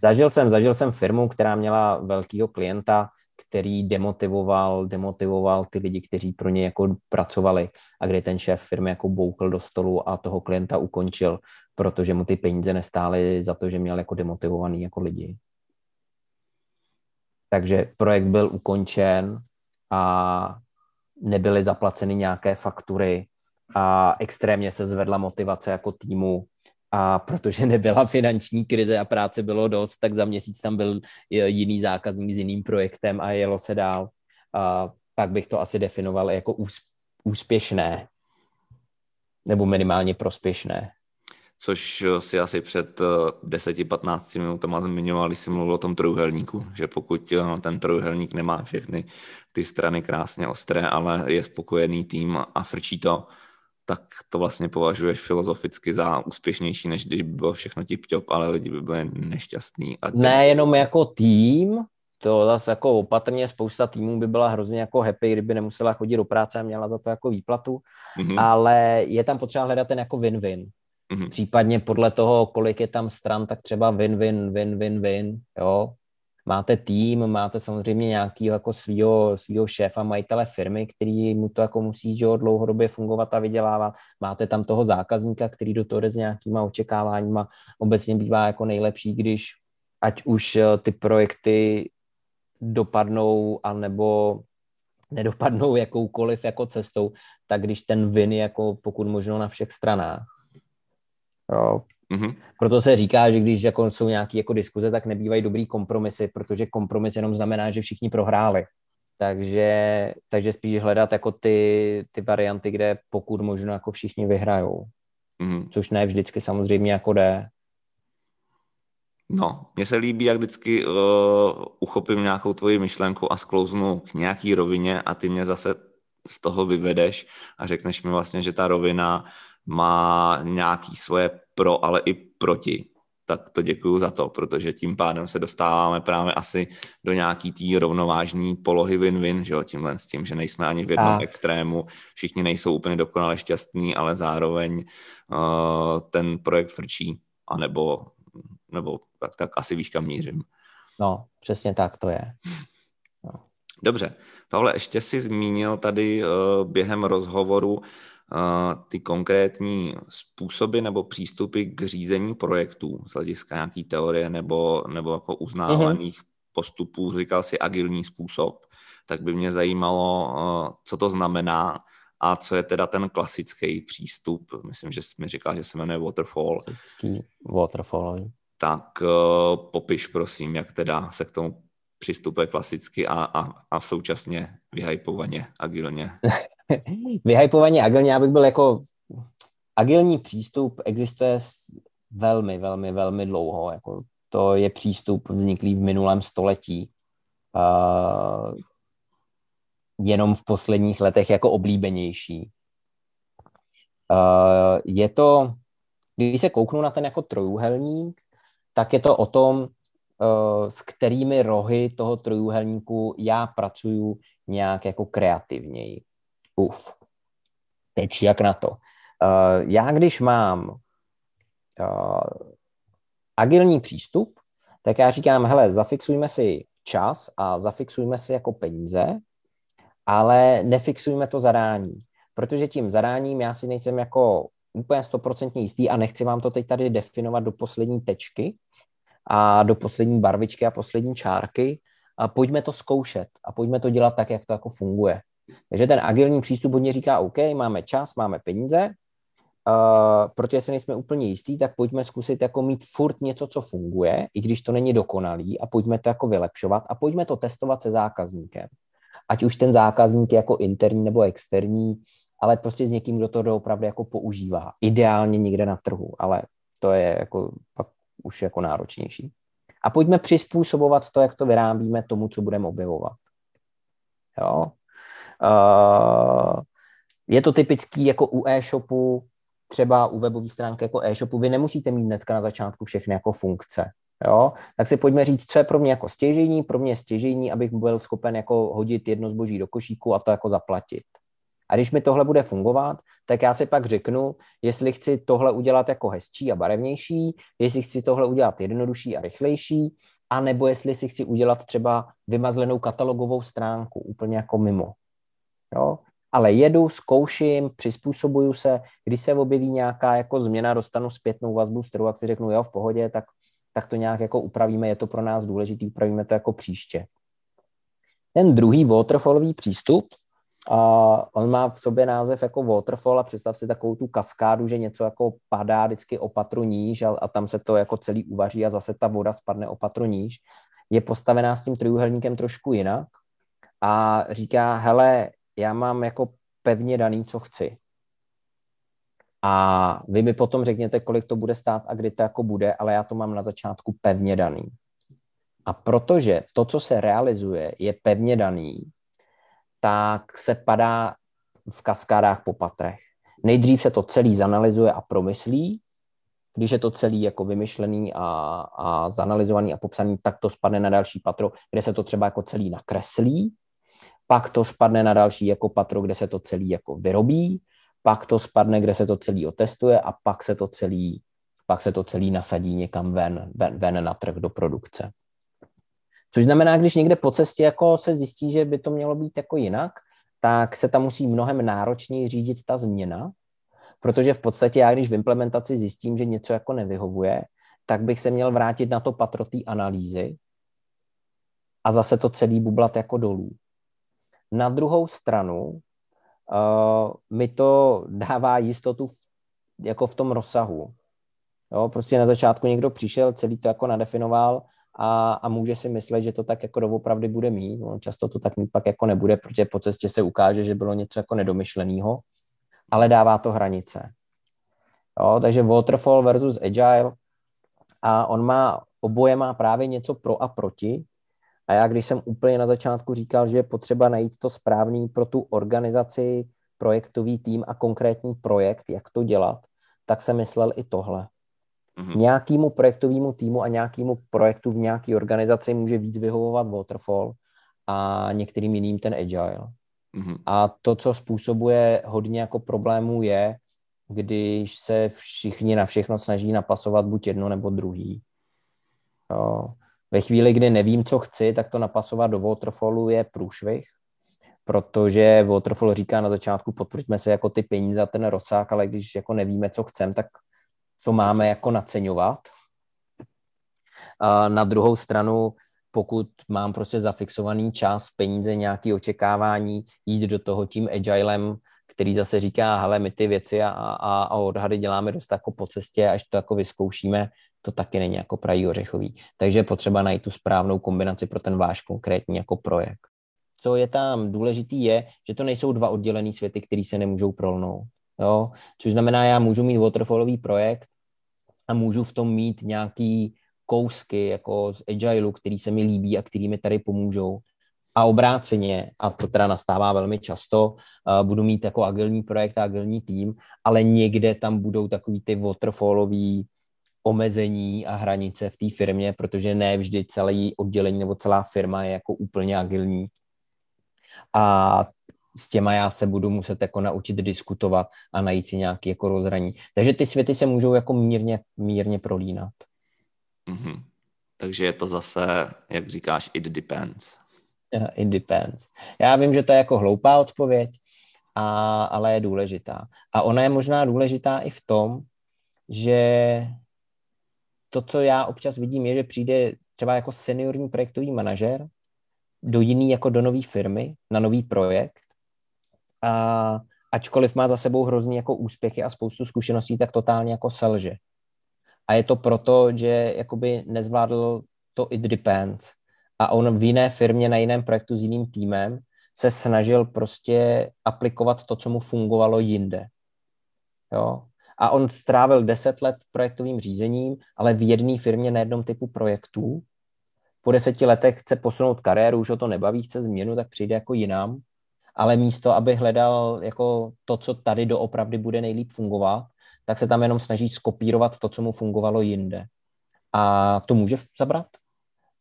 Zažil jsem, zažil jsem firmu, která měla velkého klienta, který demotivoval, demotivoval ty lidi, kteří pro ně jako pracovali a kde ten šéf firmy jako boukl do stolu a toho klienta ukončil, protože mu ty peníze nestály za to, že měl jako demotivovaný jako lidi. Takže projekt byl ukončen a nebyly zaplaceny nějaké faktury a extrémně se zvedla motivace jako týmu a protože nebyla finanční krize a práce bylo dost, tak za měsíc tam byl jiný zákazník s jiným projektem a jelo se dál. A pak bych to asi definoval jako úspěšné nebo minimálně prospěšné. Což si asi před 10-15 eh, minutama zmiňoval, když jsi mluvil o tom trojuhelníku, že pokud eh, ten trojuhelník nemá všechny ty strany krásně ostré, ale je spokojený tým a frčí to, tak to vlastně považuješ filozoficky za úspěšnější, než když by bylo všechno tip-top, ale lidi by byli nešťastní. A Ne jenom jako tým, to zase jako opatrně spousta týmů by byla hrozně jako happy, kdyby nemusela chodit do práce a měla za to jako výplatu, mm-hmm. ale je tam potřeba hledat ten jako win-win. Mm-hmm. Případně podle toho, kolik je tam stran, tak třeba win-win, win-win-win, jo máte tým, máte samozřejmě nějaký jako svýho, svýho šéfa, majitele firmy, který mu to jako musí že dlouhodobě fungovat a vydělávat. Máte tam toho zákazníka, který do toho jde s nějakýma očekáváníma. Obecně bývá jako nejlepší, když ať už eh, ty projekty dopadnou, anebo nedopadnou jakoukoliv jako cestou, tak když ten vin je jako pokud možno na všech stranách. Jo, Mm-hmm. Proto se říká, že když jako jsou nějaké jako diskuze, tak nebývají dobrý kompromisy, protože kompromis jenom znamená, že všichni prohráli. Takže, takže spíš hledat jako ty, ty varianty, kde pokud možno jako všichni vyhrajou. Mm-hmm. Což ne vždycky samozřejmě jako jde. No, mně se líbí, jak vždycky uh, uchopím nějakou tvoji myšlenku a sklouznu k nějaký rovině a ty mě zase z toho vyvedeš a řekneš mi vlastně, že ta rovina má nějaký svoje pro, ale i proti, tak to děkuju za to, protože tím pádem se dostáváme právě asi do nějaký té rovnovážní polohy win-win, že jo, tímhle s tím, že nejsme ani v jednom a... extrému, všichni nejsou úplně dokonale šťastní, ale zároveň uh, ten projekt frčí, anebo nebo tak, tak asi víš, kam mířím. No, přesně tak to je. No. Dobře. Pavle, ještě si zmínil tady uh, během rozhovoru ty konkrétní způsoby nebo přístupy k řízení projektů z hlediska nějaký teorie nebo, nebo jako uznávaných mm-hmm. postupů, říkal si agilní způsob, tak by mě zajímalo, co to znamená a co je teda ten klasický přístup. Myslím, že jsi mi říkal, že se jmenuje Waterfall. Klasický Waterfall. Tak uh, popiš prosím, jak teda se k tomu přistupuje klasicky a, a, a současně vyhypovaně, agilně. vyhypovaně agilně, já bych byl jako agilní přístup existuje velmi, velmi, velmi dlouho. Jako to je přístup vzniklý v minulém století. Uh, jenom v posledních letech jako oblíbenější. Uh, je to, když se kouknu na ten jako trojuhelník, tak je to o tom, uh, s kterými rohy toho trojuhelníku já pracuju nějak jako kreativněji. Uf. Teď jak na to? Uh, já když mám uh, agilní přístup, tak já říkám, hele, zafixujme si čas a zafixujme si jako peníze, ale nefixujme to zadání, protože tím zadáním já si nejsem jako úplně stoprocentně jistý a nechci vám to teď tady definovat do poslední tečky a do poslední barvičky a poslední čárky a pojďme to zkoušet a pojďme to dělat tak, jak to jako funguje. Takže ten agilní přístup hodně říká, OK, máme čas, máme peníze, uh, protože se nejsme úplně jistý, tak pojďme zkusit jako mít furt něco, co funguje, i když to není dokonalý a pojďme to jako vylepšovat a pojďme to testovat se zákazníkem. Ať už ten zákazník je jako interní nebo externí, ale prostě s někým, kdo to opravdu jako používá. Ideálně někde na trhu, ale to je jako pak už jako náročnější. A pojďme přizpůsobovat to, jak to vyrábíme tomu, co budeme objevovat. Jo? Uh, je to typický jako u e-shopu, třeba u webové stránky jako e-shopu, vy nemusíte mít hnedka na začátku všechny jako funkce. Jo? Tak si pojďme říct, co je pro mě jako stěžení. Pro mě stěžení, abych byl schopen jako hodit jedno zboží do košíku a to jako zaplatit. A když mi tohle bude fungovat, tak já si pak řeknu, jestli chci tohle udělat jako hezčí a barevnější, jestli chci tohle udělat jednodušší a rychlejší, a nebo jestli si chci udělat třeba vymazlenou katalogovou stránku, úplně jako mimo. Jo? Ale jedu, zkouším, přizpůsobuju se, když se objeví nějaká jako změna, dostanu zpětnou vazbu z trhu, a si řeknu, jo, v pohodě, tak, tak to nějak jako upravíme, je to pro nás důležitý, upravíme to jako příště. Ten druhý waterfallový přístup, a on má v sobě název jako waterfall a představ si takovou tu kaskádu, že něco jako padá vždycky o patru níž a, a tam se to jako celý uvaří a zase ta voda spadne o patru níž. Je postavená s tím trojuhelníkem trošku jinak a říká, hele, já mám jako pevně daný, co chci. A vy mi potom řekněte, kolik to bude stát a kdy to jako bude, ale já to mám na začátku pevně daný. A protože to, co se realizuje, je pevně daný, tak se padá v kaskádách po patrech. Nejdřív se to celý zanalizuje a promyslí, když je to celý jako vymyšlený a, a zanalizovaný a popsaný, tak to spadne na další patro, kde se to třeba jako celý nakreslí, pak to spadne na další jako patro, kde se to celý jako vyrobí, pak to spadne, kde se to celý otestuje a pak se to celý, pak se to celý nasadí někam ven, ven, ven na trh do produkce. Což znamená, když někde po cestě jako se zjistí, že by to mělo být jako jinak, tak se tam musí mnohem náročněji řídit ta změna, protože v podstatě já, když v implementaci zjistím, že něco jako nevyhovuje, tak bych se měl vrátit na to patro té analýzy a zase to celý bublat jako dolů. Na druhou stranu uh, mi to dává jistotu v, jako v tom rozsahu. Jo, prostě na začátku někdo přišel, celý to jako nadefinoval a, a může si myslet, že to tak jako doopravdy bude mít. No, často to tak mít pak jako nebude, protože po cestě se ukáže, že bylo něco jako nedomyšleného, ale dává to hranice. Jo, takže waterfall versus agile a on má, oboje má právě něco pro a proti. A já, když jsem úplně na začátku říkal, že je potřeba najít to správný pro tu organizaci, projektový tým a konkrétní projekt, jak to dělat, tak jsem myslel i tohle. Mm-hmm. Nějakému projektovému týmu a nějakému projektu v nějaké organizaci může víc vyhovovat waterfall a některým jiným ten agile. Mm-hmm. A to, co způsobuje hodně jako problémů, je, když se všichni na všechno snaží napasovat buď jedno nebo druhý. Jo. Ve chvíli, kdy nevím, co chci, tak to napasovat do waterfallu je průšvih, protože waterfall říká na začátku, potvrďme se jako ty peníze a ten rozsah, ale když jako nevíme, co chcem, tak co máme jako naceňovat. A na druhou stranu, pokud mám prostě zafixovaný čas, peníze, nějaké očekávání, jít do toho tím agilem, který zase říká, hele, my ty věci a, a, a odhady děláme dost jako po cestě, až to jako vyzkoušíme, to taky není jako prají ořechový. Takže je potřeba najít tu správnou kombinaci pro ten váš konkrétní jako projekt. Co je tam důležitý je, že to nejsou dva oddělené světy, které se nemůžou prolnout. Jo? Což znamená, já můžu mít waterfallový projekt, a můžu v tom mít nějaký kousky jako z Agileu, který se mi líbí a který mi tady pomůžou. A obráceně, a to teda nastává velmi často, uh, budu mít jako agilní projekt a agilní tým, ale někde tam budou takový ty waterfallový omezení a hranice v té firmě, protože ne vždy celé oddělení nebo celá firma je jako úplně agilní. A s těma já se budu muset jako naučit diskutovat a najít si nějaký jako rozhraní. Takže ty světy se můžou jako mírně, mírně prolínat. Mm-hmm. Takže je to zase, jak říkáš, it depends. It depends. Já vím, že to je jako hloupá odpověď, a, ale je důležitá. A ona je možná důležitá i v tom, že to, co já občas vidím, je, že přijde třeba jako seniorní projektový manažer do jiný, jako do nové firmy, na nový projekt a ačkoliv má za sebou hrozný jako úspěchy a spoustu zkušeností, tak totálně jako selže. A je to proto, že jakoby nezvládl to it depends. A on v jiné firmě, na jiném projektu s jiným týmem se snažil prostě aplikovat to, co mu fungovalo jinde. Jo? A on strávil deset let projektovým řízením, ale v jedné firmě na jednom typu projektů. Po deseti letech chce posunout kariéru, už o to nebaví, chce změnu, tak přijde jako jinam ale místo, aby hledal jako to, co tady doopravdy bude nejlíp fungovat, tak se tam jenom snaží skopírovat to, co mu fungovalo jinde. A to může zabrat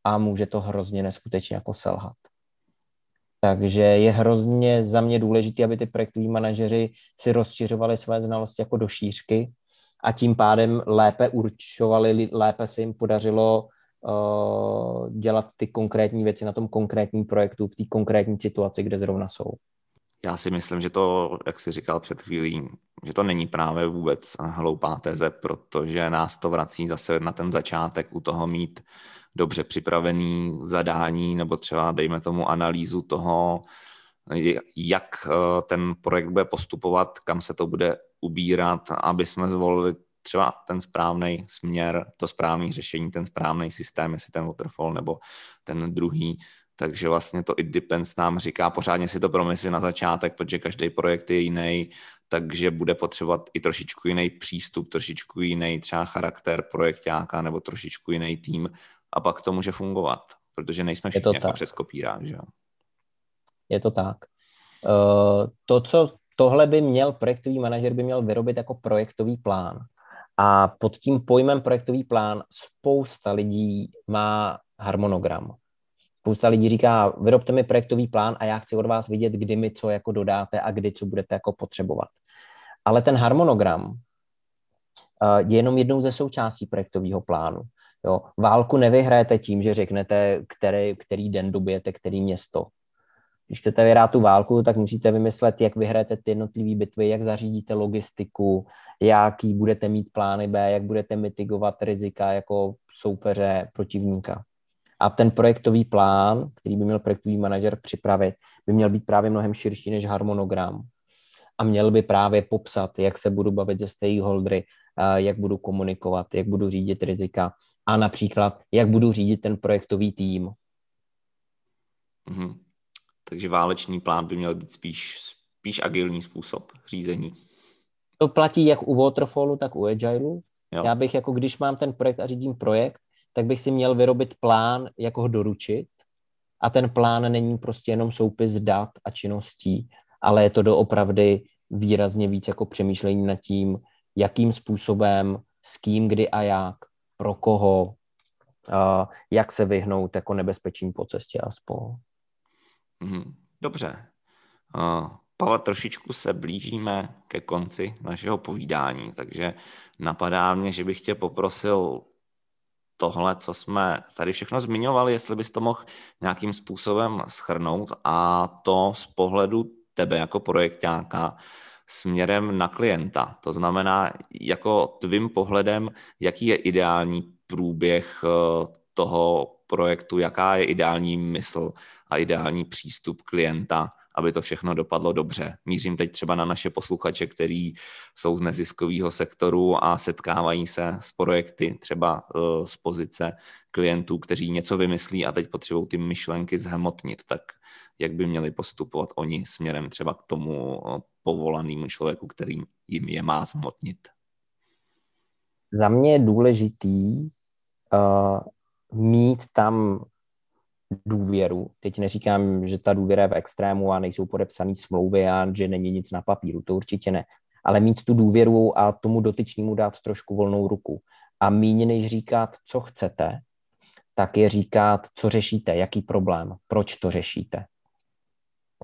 a může to hrozně neskutečně jako selhat. Takže je hrozně za mě důležité, aby ty projektoví manažeři si rozšiřovali své znalosti jako do šířky a tím pádem lépe určovali, lépe se jim podařilo uh, dělat ty konkrétní věci na tom konkrétním projektu v té konkrétní situaci, kde zrovna jsou. Já si myslím, že to, jak jsi říkal před chvílí, že to není právě vůbec hloupá teze, protože nás to vrací zase na ten začátek u toho mít dobře připravený zadání nebo třeba dejme tomu analýzu toho, jak eh, ten projekt bude postupovat, kam se to bude ubírat, aby jsme zvolili třeba ten správný směr, to správné řešení, ten správný systém, jestli ten waterfall nebo ten druhý. Takže vlastně to it depends nám říká, pořádně si to promysli na začátek, protože každý projekt je jiný, takže bude potřebovat i trošičku jiný přístup, trošičku jiný třeba charakter projektáka nebo trošičku jiný tým a pak to může fungovat, protože nejsme všichni jako přes kopírák, že Je to tak. Uh, to, co tohle by měl projektový manažer, by měl vyrobit jako projektový plán. A pod tím pojmem projektový plán spousta lidí má harmonogram. Spousta lidí říká, vyrobte mi projektový plán a já chci od vás vidět, kdy mi co jako dodáte a kdy co budete jako potřebovat. Ale ten harmonogram eh, je jenom jednou ze součástí projektového plánu. Jo. Válku nevyhrajete tím, že řeknete, který, který den dobijete, který město. Když chcete vyhrát tu válku, tak musíte vymyslet, jak vyhrajete ty jednotlivé bitvy, jak zařídíte logistiku, jaký budete mít plány B, jak budete mitigovat rizika jako soupeře protivníka. A ten projektový plán, který by měl projektový manažer připravit, by měl být právě mnohem širší než harmonogram. A měl by právě popsat, jak se budu bavit se stakeholdery, jak budu komunikovat, jak budu řídit rizika a například, jak budu řídit ten projektový tým. Mm-hmm. Takže válečný plán by měl být spíš, spíš agilní způsob řízení. To platí jak u Waterfallu, tak u Agileu. Jo. Já bych jako, když mám ten projekt a řídím projekt, tak bych si měl vyrobit plán, jak ho doručit. A ten plán není prostě jenom soupis dat a činností, ale je to doopravdy výrazně víc jako přemýšlení nad tím, jakým způsobem, s kým, kdy a jak, pro koho, jak se vyhnout jako nebezpečím po cestě a spolu. Mhm. Dobře. Pavel, trošičku se blížíme ke konci našeho povídání, takže napadá mě, že bych tě poprosil tohle, co jsme tady všechno zmiňovali, jestli bys to mohl nějakým způsobem schrnout a to z pohledu tebe jako projektáka směrem na klienta. To znamená, jako tvým pohledem, jaký je ideální průběh eh, toho projektu, jaká je ideální mysl a ideální přístup klienta, aby to všechno dopadlo dobře. Mířím teď třeba na naše posluchače, kteří jsou z neziskového sektoru a setkávají se s projekty třeba uh, z pozice klientů, kteří něco vymyslí a teď potřebují ty myšlenky zhmotnit. Tak jak by měli postupovat oni směrem třeba k tomu uh, povolanému člověku, který jim je má zhmotnit? Za mě je důležitý uh, mít tam důvěru. Teď neříkám, že ta důvěra je v extrému a nejsou podepsané smlouvy a že není nic na papíru, to určitě ne. Ale mít tu důvěru a tomu dotyčnímu dát trošku volnou ruku. A míně než říkat, co chcete, tak je říkat, co řešíte, jaký problém, proč to řešíte.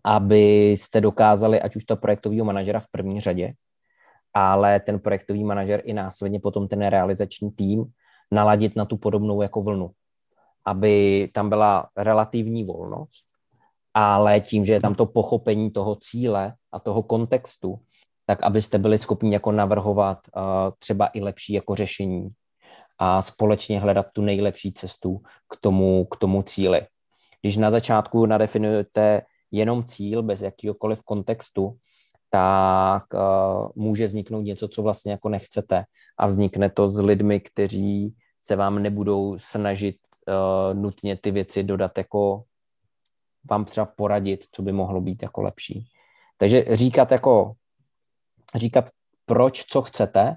Abyste dokázali, ať už to projektového manažera v první řadě, ale ten projektový manažer i následně potom ten realizační tým naladit na tu podobnou jako vlnu aby tam byla relativní volnost, ale tím, že je tam to pochopení toho cíle a toho kontextu, tak abyste byli schopni jako navrhovat uh, třeba i lepší jako řešení a společně hledat tu nejlepší cestu k tomu, k tomu cíli. Když na začátku nadefinujete jenom cíl bez jakýkoliv kontextu, tak uh, může vzniknout něco, co vlastně jako nechcete a vznikne to s lidmi, kteří se vám nebudou snažit uh, nutně ty věci dodat jako vám třeba poradit, co by mohlo být jako lepší. Takže říkat jako, říkat proč, co chcete,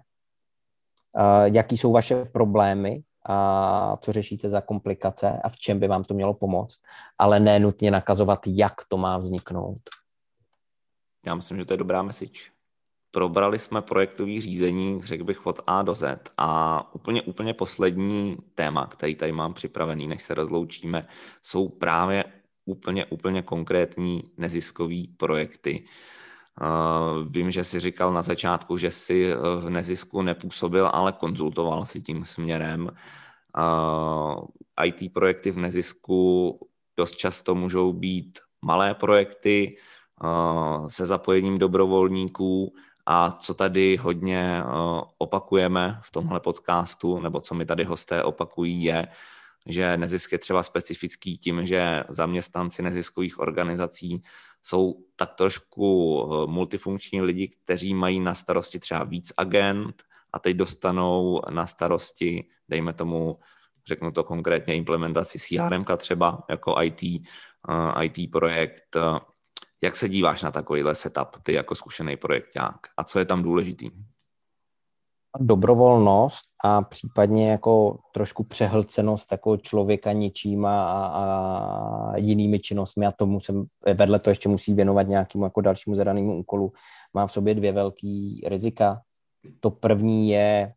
uh, jaký jsou vaše problémy a co řešíte za komplikace a v čem by vám to mělo pomoct, ale ne nutně nakazovat, jak to má vzniknout. Já myslím, že to je dobrá message. Probrali jsme projektový řízení, řekl bych, od A do Z. A úplně, úplně poslední téma, který tady mám připravený, než se rozloučíme, jsou právě úplně, úplně konkrétní neziskové projekty. Vím, že si říkal na začátku, že si v nezisku nepůsobil, ale konzultoval si tím směrem. IT projekty v nezisku dost často můžou být malé projekty se zapojením dobrovolníků a co tady hodně opakujeme v tomhle podcastu, nebo co mi tady hosté opakují, je, že nezisk je třeba specifický tím, že zaměstnanci neziskových organizací jsou tak trošku multifunkční lidi, kteří mají na starosti třeba víc agent a teď dostanou na starosti, dejme tomu, řeknu to konkrétně, implementaci CRM třeba jako IT, IT projekt. Jak se díváš na takovýhle setup, ty jako zkušený projekták a co je tam důležitý? Dobrovolnost a případně jako trošku přehlcenost jako člověka něčím a, a jinými činnostmi a tomu jsem vedle to ještě musí věnovat nějakému jako dalšímu zadanému úkolu. Mám v sobě dvě velký rizika. To první je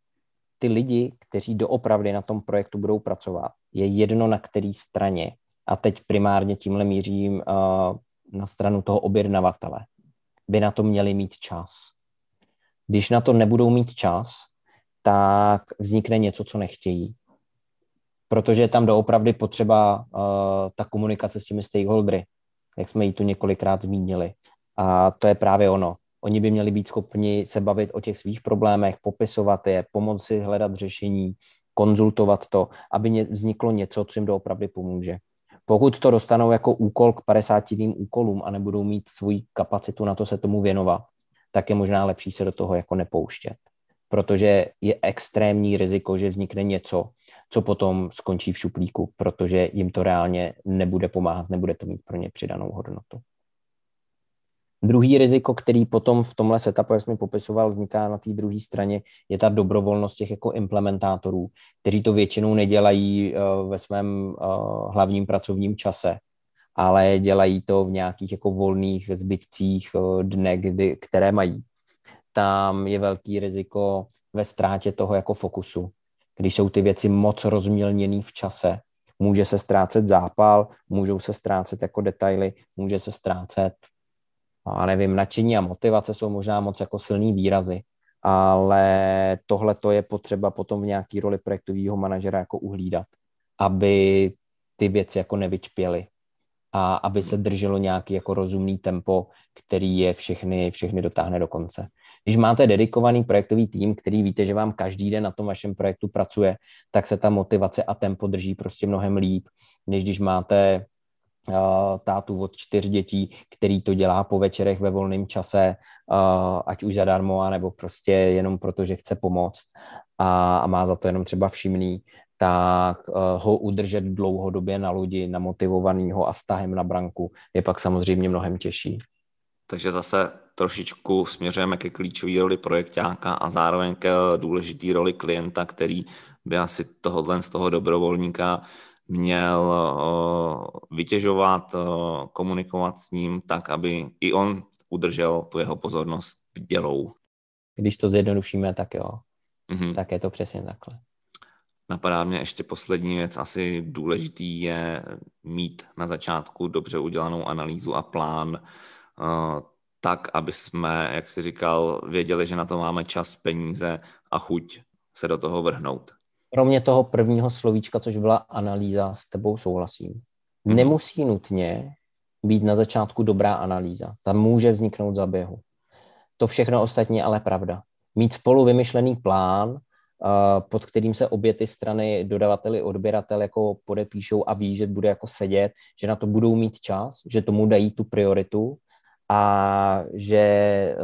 ty lidi, kteří doopravdy na tom projektu budou pracovat. Je jedno na který straně. A teď primárně tímhle mířím uh, na stranu toho objednavatele. By na to měli mít čas když na to nebudou mít čas, tak vznikne něco, co nechtějí. Protože je tam doopravdy potřeba uh, ta komunikace s těmi stakeholdery, jak jsme ji tu několikrát zmínili. A to je právě ono. Oni by měli být schopni se bavit o těch svých problémech, popisovat je, pomoci hledat řešení, konzultovat to, aby vzniklo něco, co jim doopravdy pomůže. Pokud to dostanou jako úkol k 50 jiným úkolům a nebudou mít svoji kapacitu na to se tomu věnovat, tak je možná lepší se do toho jako nepouštět. Protože je extrémní riziko, že vznikne něco, co potom skončí v šuplíku, protože jim to reálně nebude pomáhat, nebude to mít pro ně přidanou hodnotu. Druhý riziko, který potom v tomhle setupu, jak jsem popisoval, vzniká na té druhé straně, je ta dobrovolnost těch jako implementátorů, kteří to většinou nedělají uh, ve svém uh, hlavním pracovním čase, ale dělají to v nějakých jako volných zbytcích eh, dne, kdy, které mají. Tam je velký riziko ve ztrátě toho jako fokusu. Když jsou ty věci moc rozmělněné v čase, může se ztrácet zápal, můžou se ztrácet jako detaily, může se ztrácet, a nevím, nadšení a motivace jsou možná moc jako silný výrazy, ale tohle to je potřeba potom v nějaký roli projektového manažera jako uhlídat, aby ty věci jako nevyčpěly a aby se drželo nějaký jako rozumný tempo, který je všechny, všechny dotáhne do konce. Když máte dedikovaný projektový tým, který víte, že vám každý den na tom vašem projektu pracuje, tak se ta motivace a tempo drží prostě mnohem líp, než když máte tátu od čtyř dětí, který to dělá po večerech ve volném čase, ať už zadarmo, nebo prostě jenom proto, že chce pomoct a, a má za to jenom třeba všimný, tak uh, ho udržet dlouhodobě na lodi, namotivovanýho a stahem na branku je pak samozřejmě mnohem těžší. Takže zase trošičku směřujeme ke klíčové roli projektáka a zároveň ke důležité roli klienta, který by asi tohohle z toho dobrovolníka měl uh, vytěžovat, uh, komunikovat s ním tak, aby i on udržel tu jeho pozornost dělou. Když to zjednodušíme, tak jo. Mm-hmm. Tak je to přesně takhle. Napadá mě ještě poslední věc, asi důležitý je mít na začátku dobře udělanou analýzu a plán, eh, tak, aby jsme, jak jsi říkal, věděli, že na to máme čas, peníze a chuť se do toho vrhnout. Kromě toho prvního slovíčka, což byla analýza, s tebou souhlasím. Hmm. Nemusí nutně být na začátku dobrá analýza. Tam může vzniknout za běhu. To všechno ostatní ale pravda. Mít spolu vymyšlený plán, pod kterým se obě ty strany, dodavateli, odběratel, jako podepíšou a ví, že bude jako sedět, že na to budou mít čas, že tomu dají tu prioritu a že eh,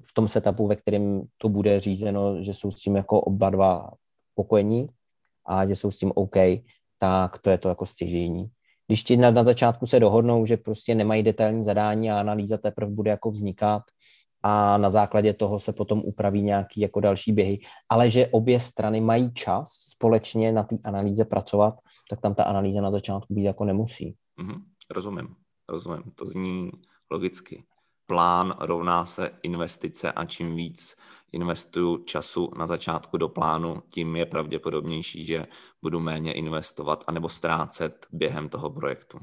v tom setupu, ve kterém to bude řízeno, že jsou s tím jako oba dva pokojení a že jsou s tím OK, tak to je to jako stěžení. Když ti na, na začátku se dohodnou, že prostě nemají detailní zadání a analýza teprve bude jako vznikat, a na základě toho se potom upraví nějaký jako další běhy. Ale že obě strany mají čas společně na té analýze pracovat, tak tam ta analýza na začátku být jako nemusí. Mm-hmm. Rozumím, rozumím. To zní logicky. Plán rovná se investice a čím víc investuju času na začátku do plánu, tím je pravděpodobnější, že budu méně investovat anebo ztrácet během toho projektu.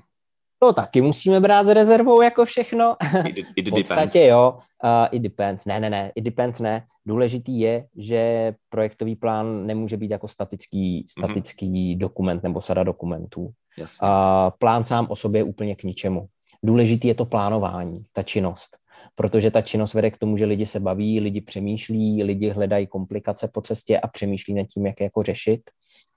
To taky musíme brát s rezervou jako všechno. It, it v podstatě depends. jo, uh, it depends. Ne, ne, ne, it depends ne. Důležitý je, že projektový plán nemůže být jako statický, statický mm-hmm. dokument nebo sada dokumentů. Jasně. Uh, plán sám o sobě je úplně k ničemu. Důležitý je to plánování, ta činnost. Protože ta činnost vede k tomu, že lidi se baví, lidi přemýšlí, lidi hledají komplikace po cestě a přemýšlí nad tím, jak je jako řešit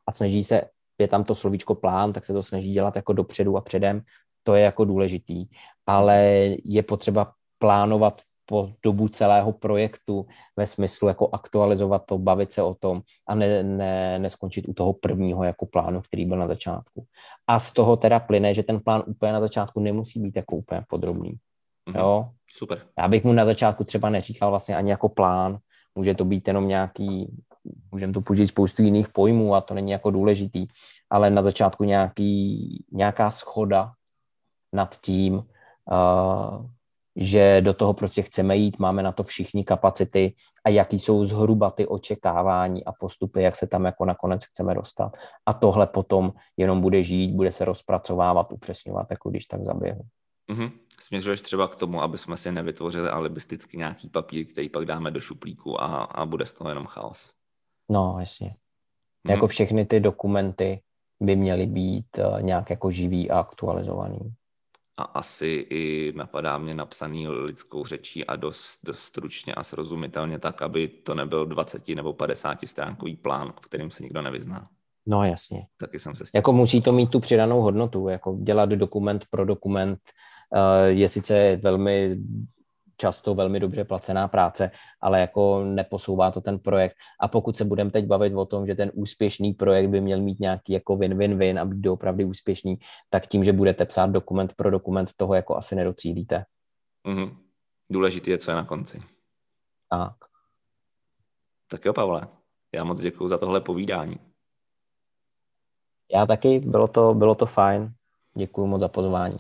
a snaží se je tam to slovíčko plán, tak se to snaží dělat jako dopředu a předem, to je jako důležitý, ale je potřeba plánovat po dobu celého projektu ve smyslu jako aktualizovat to, bavit se o tom a ne, ne, neskončit u toho prvního jako plánu, který byl na začátku. A z toho teda plyne, že ten plán úplně na začátku nemusí být jako úplně podrobný. Mm-hmm. Jo? Super. Já bych mu na začátku třeba neříkal vlastně ani jako plán, může to být jenom nějaký, můžeme to použít spoustu jiných pojmů a to není jako důležitý, ale na začátku nějaký, nějaká schoda nad tím, uh, že do toho prostě chceme jít, máme na to všichni kapacity a jaký jsou zhruba ty očekávání a postupy, jak se tam jako nakonec chceme dostat. A tohle potom jenom bude žít, bude se rozpracovávat, upřesňovat, jako když tak zaběhu. Mm-hmm. Směřuješ třeba k tomu, aby jsme si nevytvořili alibisticky nějaký papír, který pak dáme do šuplíku a, a bude z toho jenom chaos. No, jasně. Mm-hmm. Jako všechny ty dokumenty by měly být uh, nějak jako živý a aktualizovaný a asi i napadá mě napsaný lidskou řečí a dost, dost stručně a srozumitelně tak, aby to nebyl 20 nebo 50 stránkový plán, v kterým se nikdo nevyzná. No jasně. Taky jsem se Jako musí to mít tu přidanou hodnotu, jako dělat dokument pro dokument uh, je sice velmi často velmi dobře placená práce, ale jako neposouvá to ten projekt. A pokud se budeme teď bavit o tom, že ten úspěšný projekt by měl mít nějaký jako win-win-win a být opravdu úspěšný, tak tím, že budete psát dokument pro dokument, toho jako asi nedocílíte. Mm-hmm. Důležitý je, co je na konci. Tak. Tak jo, Pavle. Já moc děkuji za tohle povídání. Já taky, bylo to, bylo to fajn. Děkuji moc za pozvání.